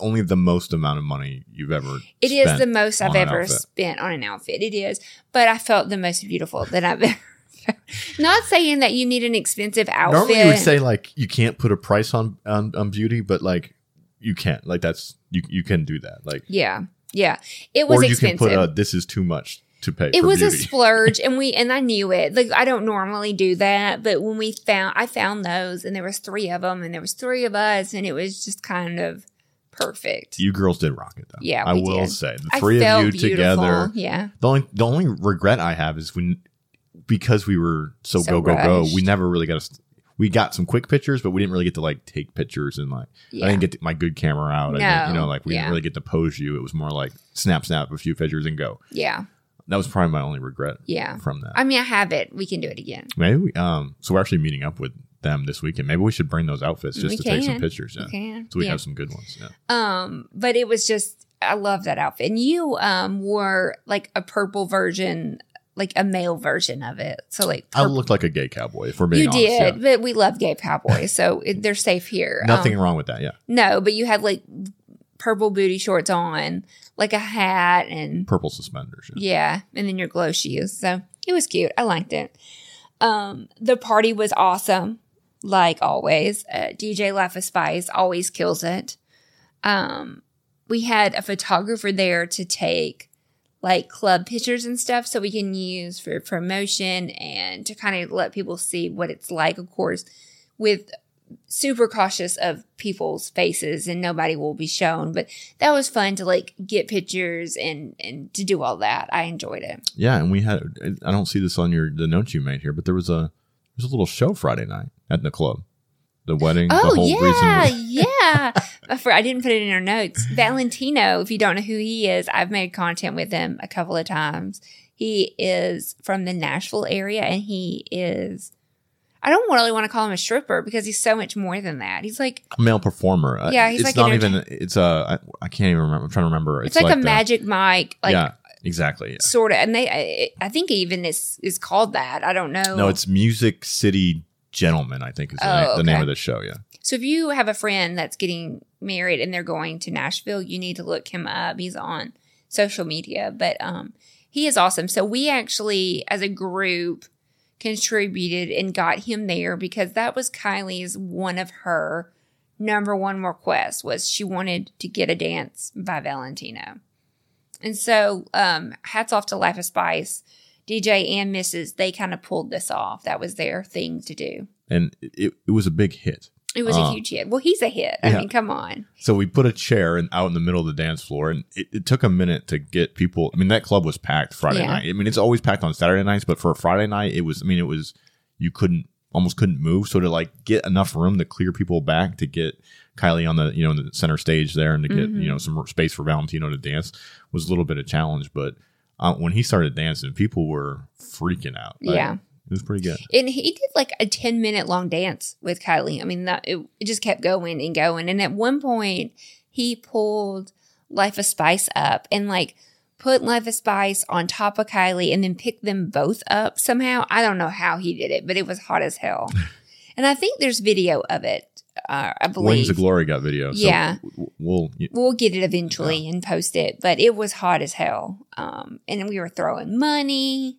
Speaker 1: Only the most amount of money you've ever.
Speaker 2: It is
Speaker 1: spent
Speaker 2: the most I've ever
Speaker 1: outfit.
Speaker 2: spent on an outfit. It is, but I felt the most beautiful that I've ever. Not saying that you need an expensive outfit.
Speaker 1: Normally, you would say like you can't put a price on on, on beauty, but like you can't. Like that's you you can do that. Like
Speaker 2: yeah, yeah, it was
Speaker 1: or you
Speaker 2: expensive.
Speaker 1: can put uh, a this is too much to pay.
Speaker 2: it was a splurge and we and i knew it like i don't normally do that but when we found i found those and there was three of them and there was three of us and it was just kind of perfect
Speaker 1: You girls did rock it though.
Speaker 2: Yeah,
Speaker 1: I will
Speaker 2: did.
Speaker 1: say the three of you
Speaker 2: beautiful.
Speaker 1: together.
Speaker 2: yeah
Speaker 1: The only the only regret I have is when because we were so,
Speaker 2: So
Speaker 1: go go go, we never really got to. We got some quick pictures, but we didn't really get to like take pictures and like
Speaker 2: yeah
Speaker 1: I didn't get my good camera out. I didn't, you know, like we
Speaker 2: yeah.
Speaker 1: didn't really get to pose you. It was more like snap snap a few pictures and go.
Speaker 2: yeah
Speaker 1: That was probably my only regret
Speaker 2: yeah
Speaker 1: from that.
Speaker 2: i mean i have it we can do it again
Speaker 1: Maybe we, um so we're actually meeting up with them this weekend. Maybe we should bring those outfits just
Speaker 2: We
Speaker 1: to take some pictures. Yeah.
Speaker 2: We can.
Speaker 1: So we
Speaker 2: Yeah.
Speaker 1: have some good ones. Yeah.
Speaker 2: um but it was just i love that outfit and you um wore like a purple version like a male version of it. So like
Speaker 1: I looked like a gay cowboy, if we're being
Speaker 2: you
Speaker 1: honest.
Speaker 2: did,
Speaker 1: yeah.
Speaker 2: but we love gay cowboys, so they're safe here.
Speaker 1: Nothing
Speaker 2: Um,
Speaker 1: wrong with that. Yeah.
Speaker 2: no, but you had like purple booty shorts on, like a hat, and
Speaker 1: Purple suspenders. Yeah.
Speaker 2: and then your glow shoes. So it was cute. I liked it. Um, the party was awesome, like always. Uh, DJ Life of Spice always kills it. Um, we had a photographer there to take like club pictures and stuff so we can use for promotion and to kind of let people see what it's like, of course, with super cautious of people's faces and nobody will be shown. But that was fun to like get pictures and and to do all that. I enjoyed it.
Speaker 1: Yeah, and we had. I don't see this on your the notes you made here, but there was a there's a little show Friday night at the club. The wedding.
Speaker 2: Oh
Speaker 1: the whole
Speaker 2: yeah, yeah. I didn't put it in our notes. Valentino, if you don't know who he is, I've made content with him a couple of times. He is from the Nashville area, and he is. I don't really want to call him a stripper because he's so much more than that. He's like a
Speaker 1: male performer. Uh,
Speaker 2: Yeah, he's
Speaker 1: it's
Speaker 2: like
Speaker 1: not even. It's a. I, I can't even remember. I'm trying to remember.
Speaker 2: it's, like, a
Speaker 1: the-
Speaker 2: Magic Mike, like
Speaker 1: yeah, exactly. Yeah.
Speaker 2: sort of. And they, I, I think even is is called that. I don't know.
Speaker 1: No, it's Music City Gentlemen. I think is the,
Speaker 2: Oh,
Speaker 1: name, the name of the show. Yeah.
Speaker 2: So if you have a friend that's getting married and they're going to Nashville, you need to look him up. He's on social media, but um he is awesome. So we actually as a group contributed and got him there because that was Kylie's one of her number one requests was she wanted to get a dance by Valentino. And so um hats off to Life of Spice. DJ and Mrs. They kind of pulled this off. That was their thing to do.
Speaker 1: And it, it was a big hit.
Speaker 2: It was a
Speaker 1: Uh,
Speaker 2: huge hit. Well, he's a hit. I
Speaker 1: yeah.
Speaker 2: mean, come on.
Speaker 1: So we put a chair in, out in the middle of the dance floor, and it, it took a minute to get people. I mean, that club was packed Friday
Speaker 2: Yeah.
Speaker 1: night. I mean, it's always packed on Saturday nights, but for a Friday night, it was. I mean, it was you couldn't almost couldn't move. So to like get enough room to clear people back to get Kylie on the you know in the center stage there and to get
Speaker 2: Mm-hmm.
Speaker 1: you know some space for Valentino to dance was a little bit of challenge. But uh, when he started dancing, people were freaking out. Like,
Speaker 2: Yeah.
Speaker 1: It was pretty good.
Speaker 2: And he did like a 10 minute long dance with Kylie. I mean, that it, it just kept going and going. And at one point, he pulled Life of Spice up and like put Life of Spice on top of Kylie and then picked them both up somehow. I don't know how he did it, but it was hot as hell. and I think there's video of it. Uh, I believe.
Speaker 1: Wings of Glory got video. So
Speaker 2: Yeah.
Speaker 1: we'll
Speaker 2: We'll get it eventually and post it, but it was hot as hell. Um, and we were throwing money.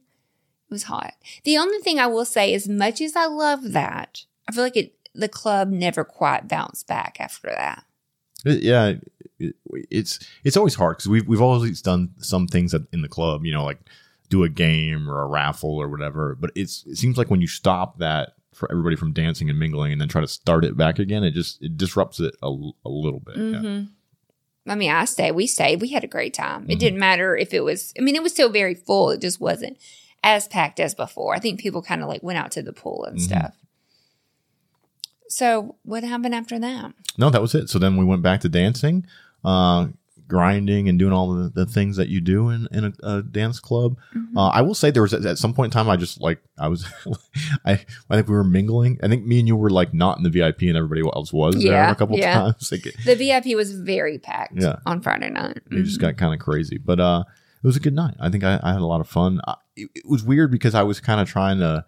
Speaker 2: Was hot. The only thing I will say, as much as I love that, I feel like it the club never quite bounced back after that.
Speaker 1: Yeah, it, it's it's always hard because we've we've always done some things in the club, you know, like do a game or a raffle or whatever. But it's it seems like when you stop that for everybody from dancing and mingling and then try to start it back again, it just it disrupts it a, a little bit. Yeah.
Speaker 2: hmm I mean, I stayed. We stayed. We had a great time. It
Speaker 1: Mhm.
Speaker 2: didn't matter if it was. I mean, it was still very full. It just wasn't as packed as before. I think people kind of like went out to the pool and
Speaker 1: Mhm.
Speaker 2: stuff. So, what happened after that?
Speaker 1: No, that was it. So then we went back to dancing, uh, grinding, and doing all the, the things that you do in, in a, a dance club.
Speaker 2: Mm-hmm.
Speaker 1: Uh, I will say there was at some point in time I just like I was I I think we were mingling. I think me and you were like not in the VIP and everybody else was there
Speaker 2: Yeah,
Speaker 1: a couple
Speaker 2: yeah.
Speaker 1: times. Like,
Speaker 2: The VIP was very packed
Speaker 1: Yeah.
Speaker 2: on Friday night.
Speaker 1: it just
Speaker 2: Mhm.
Speaker 1: got kind of crazy. But uh, it was a good night. I think I, I had a lot of fun. I, it, it was weird because I was kind of trying to,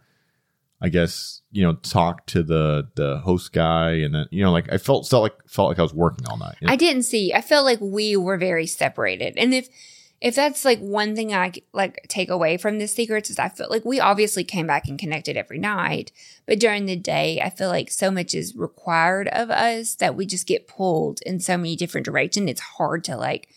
Speaker 1: I guess you know, talk to the the host guy, and then you know, like I felt felt like felt like I was working all night. you know?
Speaker 2: I didn't see. I felt like we were very separated. And if if that's like one thing I like take away from the secrets is I felt like we obviously came back and connected every night, but during the day I feel like so much is required of us that we just get pulled in so many different directions. It's hard to like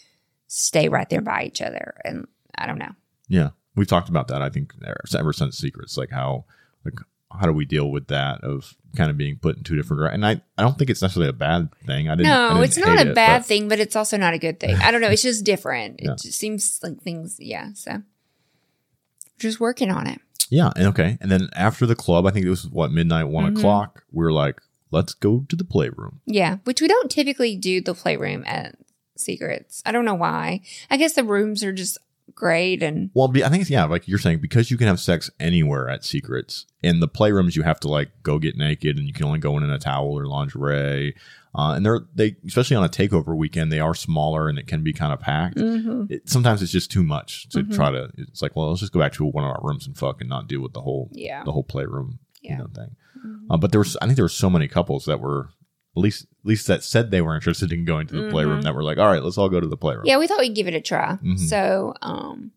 Speaker 2: stay right there by each other. And I don't know.
Speaker 1: Yeah, we've talked about that. I think ever, ever since Secrets, like how like how do we deal with that of kind of being put in two different directions? And I I don't think it's necessarily a bad thing. I didn't. I
Speaker 2: No,
Speaker 1: didn't
Speaker 2: it's not a
Speaker 1: it,
Speaker 2: bad
Speaker 1: but-
Speaker 2: thing, but it's also not a good thing. I don't know. It's just different.
Speaker 1: Yeah.
Speaker 2: It just seems like things, yeah. So just working on it.
Speaker 1: Yeah, and okay. And then after the club, I think it was what midnight, one
Speaker 2: Mhm.
Speaker 1: o'clock. We were like, let's go to the playroom.
Speaker 2: Yeah, which we don't typically do the playroom at Secrets. I don't know why. I guess the rooms are just great. And
Speaker 1: Well, I think it's, yeah, like you're saying, because you can have sex anywhere at secrets. In the playrooms, you have to like go get naked, and you can only go in in a towel or lingerie. Uh, and they're they, especially on a takeover weekend, they are smaller and it can be kind of packed.
Speaker 2: Mhm.
Speaker 1: It, sometimes it's just too much to
Speaker 2: Mhm.
Speaker 1: try to. It's like, well, let's just go back to one of our rooms and fuck, and not deal with the whole
Speaker 2: yeah.
Speaker 1: the whole playroom
Speaker 2: Yeah.
Speaker 1: you know thing.
Speaker 2: Mhm.
Speaker 1: Uh, but there was, I think there were so many couples that were at least at least that said they were interested in going to the playroom
Speaker 2: Mhm.
Speaker 1: that were like, all right, let's all go to the playroom.
Speaker 2: Yeah, we thought we'd give it a try.
Speaker 1: Mhm.
Speaker 2: So, um,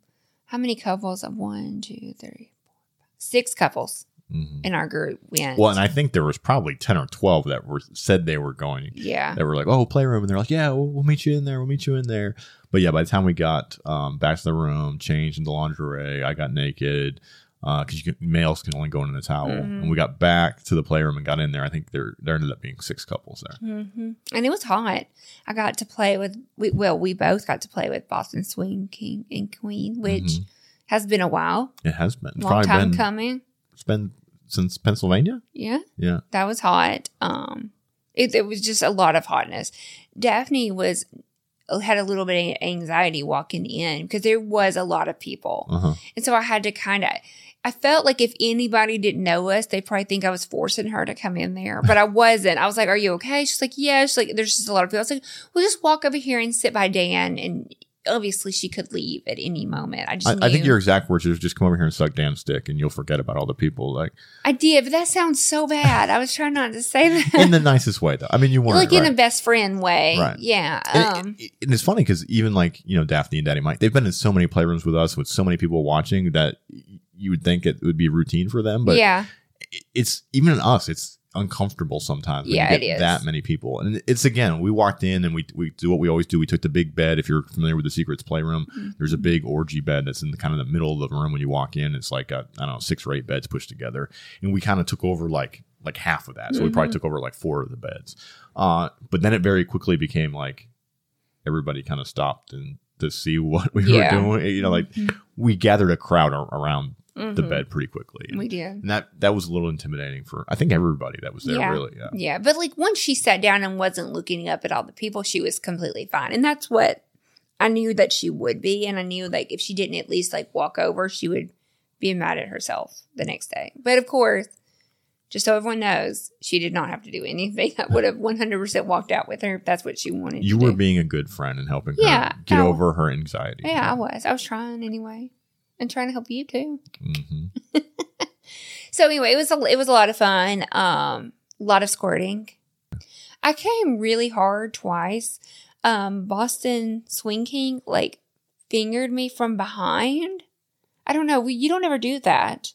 Speaker 2: how many couples? Of one, two, three, four, five, six couples
Speaker 1: Mhm.
Speaker 2: in our group went.
Speaker 1: Well, and I think there was probably ten or twelve that were said they were going.
Speaker 2: yeah,
Speaker 1: That were like, oh, playroom, and they're like, yeah, we'll, we'll meet you in there. We'll meet you in there. But yeah, by the time we got um, back to the room, changed into lingerie, I got naked because you can, males can only go in the towel.
Speaker 2: Mhm.
Speaker 1: And we got back to the playroom and got in there. I think there there ended up being six couples there.
Speaker 2: hmm and it was hot. I got to play with. We, well, we both got to play with Boston Swing King and Queen, which
Speaker 1: Mhm.
Speaker 2: has been a while,
Speaker 1: It has been
Speaker 2: long
Speaker 1: probably
Speaker 2: time
Speaker 1: been
Speaker 2: coming.
Speaker 1: it's been since Pennsylvania.
Speaker 2: Yeah,
Speaker 1: Yeah.
Speaker 2: that was hot. Um, it, it was just a lot of hotness. Daphne was had a little bit of anxiety walking in because there was a lot of people.
Speaker 1: Uh huh.
Speaker 2: And so I had to kind of, I felt like if anybody didn't know us, they'd probably think I was forcing her to come in there, but I wasn't. I was like, Are you okay? She's like, Yeah. She's like, There's just a lot of people. I was like, Well, just walk over here and sit by Dan. And obviously she could leave at any moment. I just,
Speaker 1: I, I think your exact words is just come over here and suck Dan's dick, and you'll forget about all the people. Like
Speaker 2: I did, but that sounds so bad. I was trying not to say that.
Speaker 1: in the nicest way, though. I mean, you weren't
Speaker 2: like in
Speaker 1: right.
Speaker 2: a best friend way.
Speaker 1: Right.
Speaker 2: Yeah.
Speaker 1: And,
Speaker 2: Um,
Speaker 1: it- and it's funny because even like you know Daphne and Daddy Mike, they've been in so many playrooms with us with so many people watching that you would think it would be routine for them, but
Speaker 2: yeah.
Speaker 1: it's even in us, it's uncomfortable sometimes.
Speaker 2: Yeah,
Speaker 1: get
Speaker 2: it is.
Speaker 1: That many people, and it's again, we walked in and we we do what we always do. We took the big bed. If you're familiar with the Secrets playroom,
Speaker 2: Mm-hmm.
Speaker 1: there's a big orgy bed that's in the kind of the middle of the room when you walk in. It's like a, I don't know six or eight beds pushed together, and we kind of took over like like half of that. So we
Speaker 2: Mm-hmm.
Speaker 1: probably took over like four of the beds. Uh, but then it very quickly became like everybody kind of stopped and to see what we
Speaker 2: Yeah.
Speaker 1: were doing. You know, like we gathered a crowd ar- around the
Speaker 2: mm-hmm.
Speaker 1: bed pretty quickly.
Speaker 2: And, We did.
Speaker 1: And that that was a little intimidating for I think everybody that was there.
Speaker 2: Yeah.
Speaker 1: Really, yeah.
Speaker 2: Yeah, but like once she sat down and wasn't looking up at all the people, she was completely fine. And that's what I knew that she would be. And I knew like if she didn't at least like walk over, she would be mad at herself the next day. But of course, just so everyone knows, she did not have to do anything. I would have 100% walked out with her if that's what she wanted
Speaker 1: You were
Speaker 2: do.
Speaker 1: being a good friend and helping
Speaker 2: Yeah,
Speaker 1: her get
Speaker 2: oh.
Speaker 1: over her anxiety.
Speaker 2: yeah, I was. I was trying anyway. And trying to help you too.
Speaker 1: hmm
Speaker 2: So anyway, it was a, it was a lot of fun. Um, a lot of squirting. I came really hard twice. Um, Boston Swing King like fingered me from behind. I don't know. We, you don't ever do that.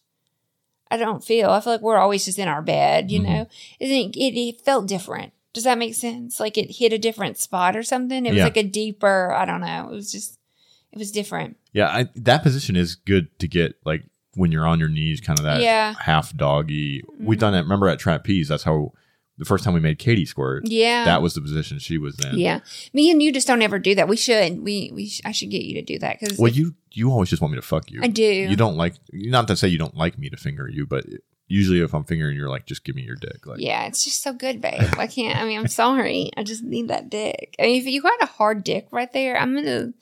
Speaker 2: I don't feel. I feel like we're always just in our bed. You
Speaker 1: Mhm.
Speaker 2: know, it, it it felt different. Does that make sense? Like it hit a different spot or something. It was
Speaker 1: Yeah.
Speaker 2: like a deeper. I don't know. It was just. It was different.
Speaker 1: Yeah, I, that position is good to get like when you're on your knees, kind of that
Speaker 2: Yeah.
Speaker 1: half doggy. We've done it. Mm-hmm. Remember at Trapeze? That's how the first time we made Katie squirt.
Speaker 2: Yeah.
Speaker 1: That was the position she was in.
Speaker 2: Yeah, me and you just don't ever do that. We should. We we. Sh- I should get you to do that because
Speaker 1: Well, you you always just want me to fuck you.
Speaker 2: I do.
Speaker 1: You don't like not to say you don't like me to finger you, but usually if I'm fingering, you're like, just give me your dick. Like,
Speaker 2: Yeah, it's just so good, babe. I can't. I mean, I'm sorry. I just need that dick. I mean, if you got a hard dick right there, I'm gonna,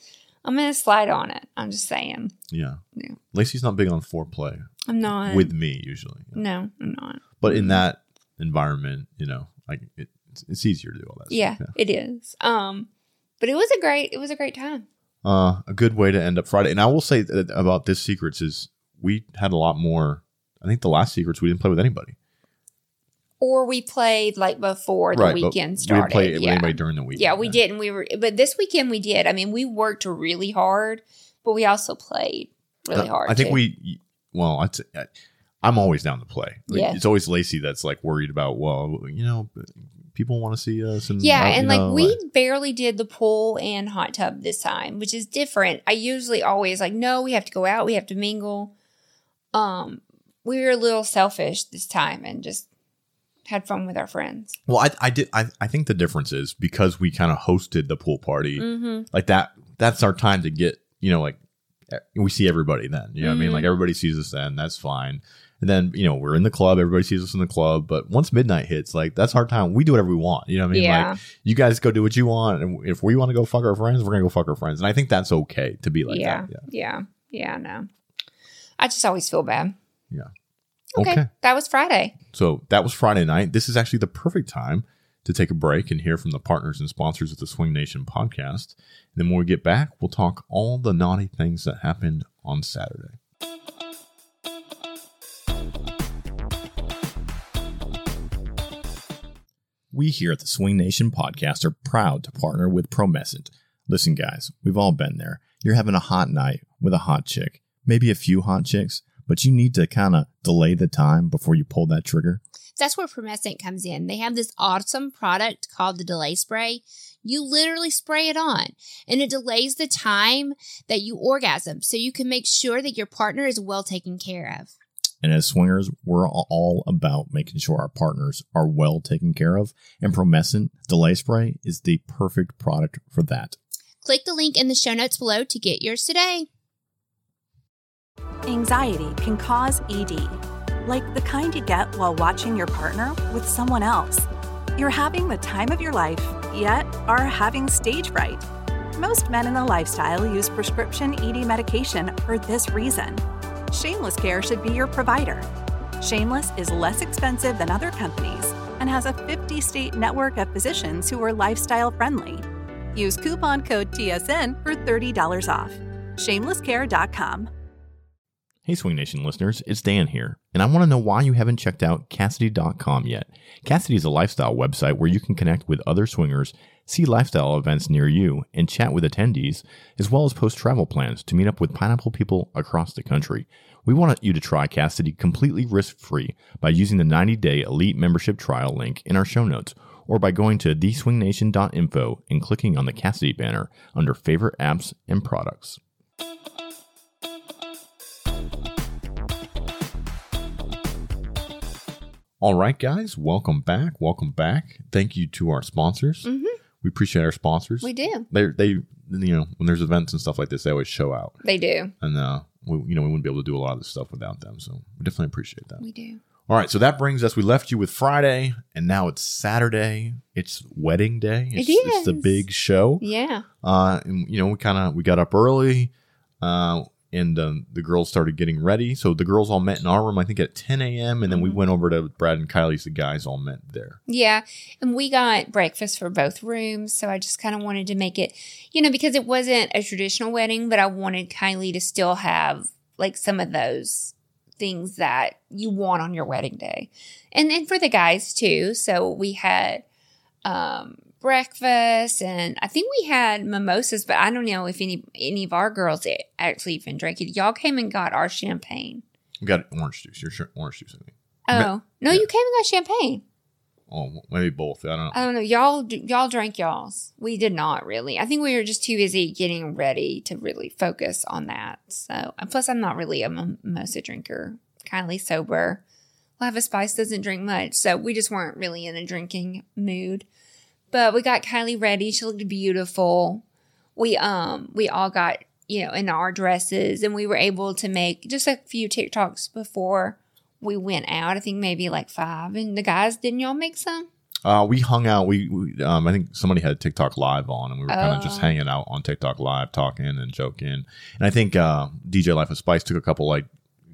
Speaker 2: I'm gonna slide on it. I'm just saying.
Speaker 1: yeah.
Speaker 2: Yeah.
Speaker 1: Lacy's not big on foreplay
Speaker 2: I'm not.
Speaker 1: with me usually,
Speaker 2: no, I'm not.
Speaker 1: but in that environment, you know, like it, it's, easier to do all that.
Speaker 2: Yeah,
Speaker 1: stuff,
Speaker 2: it is. Um, but it was a great. It was a great time.
Speaker 1: Uh, a good way to end up Friday. And I will say that about this secrets is we had a lot more. I think the last secrets we didn't play with anybody.
Speaker 2: Or we played like before the
Speaker 1: but
Speaker 2: weekend started.
Speaker 1: We played with
Speaker 2: yeah.
Speaker 1: anybody during the week.
Speaker 2: Yeah, we did, and we were. But this weekend we did. I mean, we worked really hard, but we also played really hard.
Speaker 1: Uh, I think
Speaker 2: too.
Speaker 1: we. Well, I'd say, I, I'm always down to play. Like,
Speaker 2: Yeah.
Speaker 1: It's always Lacy that's like worried about. Well, you know, people want to see us, and
Speaker 2: Yeah,
Speaker 1: uh,
Speaker 2: and like
Speaker 1: know,
Speaker 2: we barely did the pool and hot tub this time, which is different. I usually always like, no, we have to go out, we have to mingle. Um, we were a little selfish this time and just had fun with our friends.
Speaker 1: Well, I, I did. I, I think the difference is because we kind of hosted the pool party,
Speaker 2: Mm-hmm.
Speaker 1: like that. That's our time to get, you know, like we see everybody then. You know what I mean? Like everybody sees us then. That's fine. And then, you know, we're in the club. Everybody sees us in the club. But once midnight hits, like that's our time. We do whatever we want. You know what I mean?
Speaker 2: Yeah.
Speaker 1: Like you guys go do what you want. And if we want to go fuck our friends, we're going to go fuck our friends. And I think that's okay to be like
Speaker 2: yeah,
Speaker 1: that.
Speaker 2: yeah, yeah, No, I just always feel bad.
Speaker 1: Yeah.
Speaker 2: Okay,
Speaker 1: Okay.
Speaker 2: that was Friday.
Speaker 1: So that was Friday night. This is actually the perfect time to take a break and hear from the partners and sponsors of the Swing Nation podcast. And then when we get back, we'll talk all the naughty things that happened on Saturday. We here at the Swing Nation podcast are proud to partner with Promescent. Listen, guys, we've all been there. You're having a hot night with a hot chick, maybe a few hot chicks, but you need to kind of delay the time before you pull that trigger.
Speaker 2: That's where Promescent comes in. They have this awesome product called the Delay Spray. You literally spray it on, and it delays the time that you orgasm, so you can make sure that your partner is well taken care of.
Speaker 1: And as swingers, we're all about making sure our partners are well taken care of. And Promescent Delay Spray is the perfect product for that.
Speaker 2: Click the link in the show notes below to get yours today.
Speaker 3: Anxiety can cause ED, like the kind you get while watching your partner with someone else. You're having the time of your life, yet are having stage fright. Most men in the lifestyle use prescription ED medication for this reason. Shameless Care should be your provider. Shameless is less expensive than other companies and has a 50 state network of physicians who are lifestyle friendly. Use coupon code TSN for $30 off. Shamelesscare.com.
Speaker 1: Hey, Swing Nation listeners, it's Dan here, and I want to know why you haven't checked out Kasadie.com yet. Kasadie is a lifestyle website where you can connect with other swingers, see lifestyle events near you, and chat with attendees, as well as post travel plans to meet up with pineapple people across the country. We want you to try Kasadie completely risk free by using the 90 day elite membership trial link in our show notes, or by going to theswingnation.info and clicking on the Kasadie banner under favorite apps and products. All right, guys, welcome back. Welcome back. Thank you to our sponsors.
Speaker 2: Mhm.
Speaker 1: We appreciate our sponsors.
Speaker 2: We do.
Speaker 1: They, they, you know, when there's events and stuff like this, they always show out,
Speaker 2: They do.
Speaker 1: and uh, we, you know, we wouldn't be able to do a lot of this stuff without them. So we definitely appreciate that.
Speaker 2: We do.
Speaker 1: All right, so that brings us. We left you with Friday, and now it's Saturday. It's wedding day. It's,
Speaker 2: It
Speaker 1: It's the big show.
Speaker 2: Yeah.
Speaker 1: Uh, and you know, we kind of we got up early, uh, and um, the girls started getting ready. So the girls all met in our room, I think at 10 a.m. And then we
Speaker 2: Mhm.
Speaker 1: went over to Brad and Kylie's. The guys all met there.
Speaker 2: Yeah. And we got breakfast for both rooms. So I just kind of wanted to make it, you know, because it wasn't a traditional wedding, but I wanted Kylie to still have like some of those things that you want on your wedding day. And then for the guys too. So we had um breakfast and I think we had mimosas, but I don't know if any any of our girls actually even drank it. Y'all came and got our champagne.
Speaker 1: We got orange juice. Your shirt, orange juice, I think.
Speaker 2: Oh, no,
Speaker 1: yeah.
Speaker 2: you came and got champagne.
Speaker 1: Oh, maybe both. I don't know.
Speaker 2: I don't know. Y'all, y'all drank y'all's. We did not really. I think we were just too busy getting ready to really focus on that. So, and plus, I'm not really a mim- mimosa drinker. Kindly sober. Life of Spice doesn't drink much, so we just weren't really in a drinking mood. But we got Kylie ready. She looked beautiful. We um we all got you know in our dresses, and we were able to make just a few TikToks before we went out. I think maybe like five. And the guys, didn't y'all make some?
Speaker 1: Uh, we hung out. We, we um, I think somebody had TikTok live on, and we were kind of just
Speaker 2: Oh.
Speaker 1: hanging out on TikTok live, talking and joking. And I think uh, DJ Life of Spice took a couple like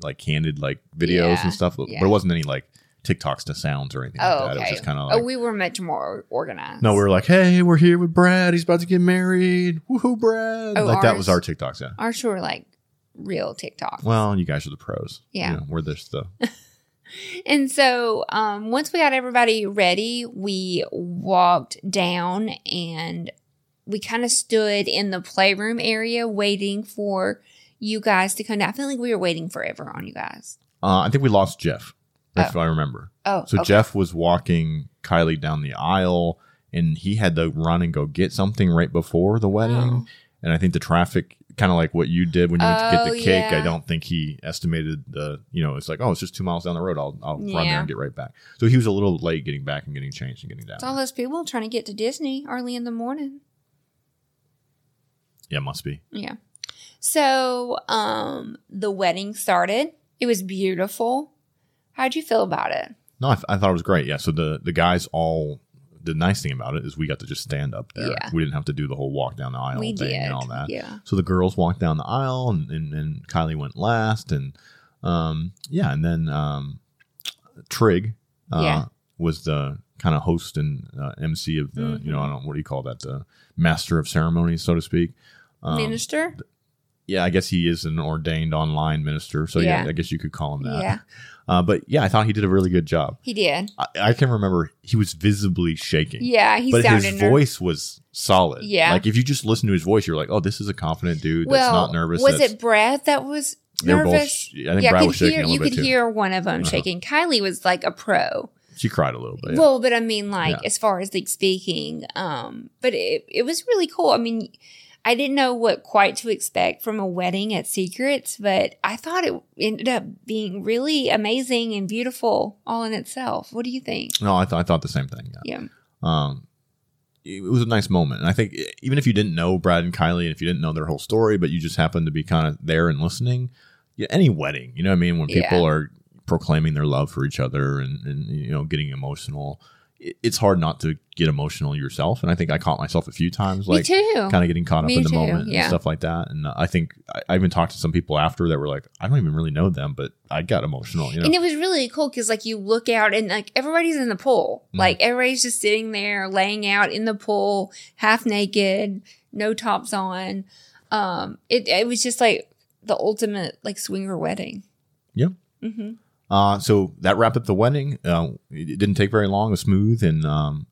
Speaker 1: like candid like videos
Speaker 2: Yeah,
Speaker 1: and stuff, but it wasn't any like TikToks to sounds or anything
Speaker 2: Oh,
Speaker 1: like that.
Speaker 2: okay.
Speaker 1: It was just kind of like
Speaker 2: oh, we were much more organized.
Speaker 1: no, we were like, hey, we're here with Brad. He's about to get married. Woohoo, Brad!
Speaker 2: Oh,
Speaker 1: like that was our TikToks. Yeah.
Speaker 2: ours were like real TikToks.
Speaker 1: Well, you guys are the pros.
Speaker 2: Yeah.
Speaker 1: You know, we're this the
Speaker 2: And so um, once we got everybody ready, we walked down and we kind of stood in the playroom area waiting for you guys to come down. I feel like we were waiting forever on you guys.
Speaker 1: Uh, I think we lost Jeff, if I remember.
Speaker 2: Oh,
Speaker 1: So
Speaker 2: okay.
Speaker 1: Jeff was walking Kylie down the aisle, and he had to run and go get something right before the wedding.
Speaker 2: Oh.
Speaker 1: And I think the traffic, kind of like what you did when you went to get
Speaker 2: Oh,
Speaker 1: the cake, I don't think he estimated the. You know, it's like, oh, it's just two miles down the road. I'll I'll run there and get right back. So he was a little late getting back and getting changed and getting down.
Speaker 2: It's all those people trying to get to Disney early in the morning.
Speaker 1: Yeah, must be.
Speaker 2: Yeah. So um the wedding started. It was beautiful. How'd you feel about it?
Speaker 1: No, I, th- I thought it was great. Yeah. So the the guys all. The nice thing about it is we got to just stand up there.
Speaker 2: Yeah.
Speaker 1: We didn't have to do the whole walk down the aisle
Speaker 2: we
Speaker 1: thing
Speaker 2: did.
Speaker 1: and all that.
Speaker 2: Yeah.
Speaker 1: So the girls walked down the aisle, and, and, and Kylie went last, and um, yeah, and then um, Trig uh,
Speaker 2: Yeah.
Speaker 1: was the kind of host and uh, MC of the, you know, I don't what do you call that, the master of ceremonies, so to speak. Um,
Speaker 2: Minister?
Speaker 1: yeah, I guess he is an ordained online minister, so yeah,
Speaker 2: Yeah.
Speaker 1: I guess you could call him that.
Speaker 2: Yeah.
Speaker 1: Uh, but yeah, I thought he did a really good job.
Speaker 2: He did.
Speaker 1: I, I can remember he was visibly shaking.
Speaker 2: Yeah, he
Speaker 1: but
Speaker 2: sounded
Speaker 1: his
Speaker 2: ner-
Speaker 1: voice was solid.
Speaker 2: Yeah.
Speaker 1: like if you just listen to his voice, you're like, oh, this is a confident dude that's
Speaker 2: well,
Speaker 1: not nervous.
Speaker 2: Was it Brad that was
Speaker 1: were both
Speaker 2: nervous?
Speaker 1: I think
Speaker 2: yeah,
Speaker 1: Brad was shaking
Speaker 2: hear,
Speaker 1: a little
Speaker 2: you could
Speaker 1: too.
Speaker 2: hear one of them
Speaker 1: Uh-huh.
Speaker 2: shaking. Kylie was like a pro.
Speaker 1: She cried a little bit. yeah.
Speaker 2: Well, but I mean, like
Speaker 1: Yeah.
Speaker 2: as far as like speaking, um, but it it was really cool. I mean, I didn't know what quite to expect from a wedding at Secrets, but I thought it ended up being really amazing and beautiful all in itself. What do you think?
Speaker 1: no, I, th- I thought the same thing. Yeah.
Speaker 2: Yeah,
Speaker 1: Um, it was a nice moment, and I think even if you didn't know Brad and Kylie, and if you didn't know their whole story, but you just happened to be kind of there and listening, yeah, any wedding, you know what I mean? When people
Speaker 2: Yeah.
Speaker 1: are proclaiming their love for each other and, and you know getting emotional, it's hard not to get emotional yourself. And I think I caught myself a few times, like kind of getting caught up
Speaker 2: Me
Speaker 1: in the
Speaker 2: too,
Speaker 1: moment and stuff like that. And uh, I think I, I even talked to some people after that were like, I don't even really know them, but I got emotional. You know,
Speaker 2: And it was really cool because like you look out and like everybody's in the pool.
Speaker 1: Mhm.
Speaker 2: Like everybody's just sitting there laying out in the pool, half naked, no tops on. Um, it it was just like the ultimate like swinger wedding.
Speaker 1: Yeah.
Speaker 2: hmm
Speaker 1: Uh, so that wrapped up the wedding. Uh, it didn't take very long. It was smooth, and um,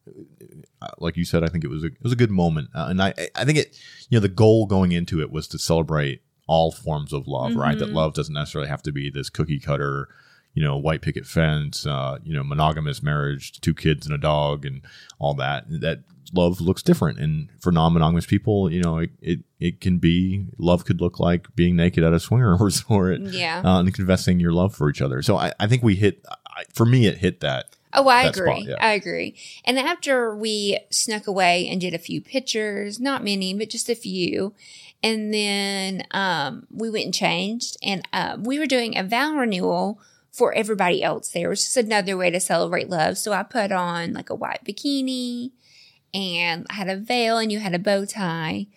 Speaker 1: like you said, I think it was a it was a good moment. Uh, and I I think it you know the goal going into it was to celebrate all forms of love, right? That
Speaker 2: Mhm.
Speaker 1: love doesn't necessarily have to be this cookie cutter, you know, white picket fence, uh, you know, monogamous marriage, two kids and a dog, and all that. That love looks different, and for non-monogamous people, you know, it it, it can be love could look like being naked at a swinger resort
Speaker 2: Yeah.
Speaker 1: uh, and confessing your love for each other. So I, I think we hit, I, for me, it hit that.
Speaker 2: Oh, I
Speaker 1: that
Speaker 2: agree.
Speaker 1: spot, yeah.
Speaker 2: I agree. And after we snuck away and did a few pictures, not many, but just a few. And then um, we went and changed, and uh, we were doing a vow renewal for everybody else there. It was just another way to celebrate love. So I put on like a white bikini, and I had a veil, and you had a bow tie.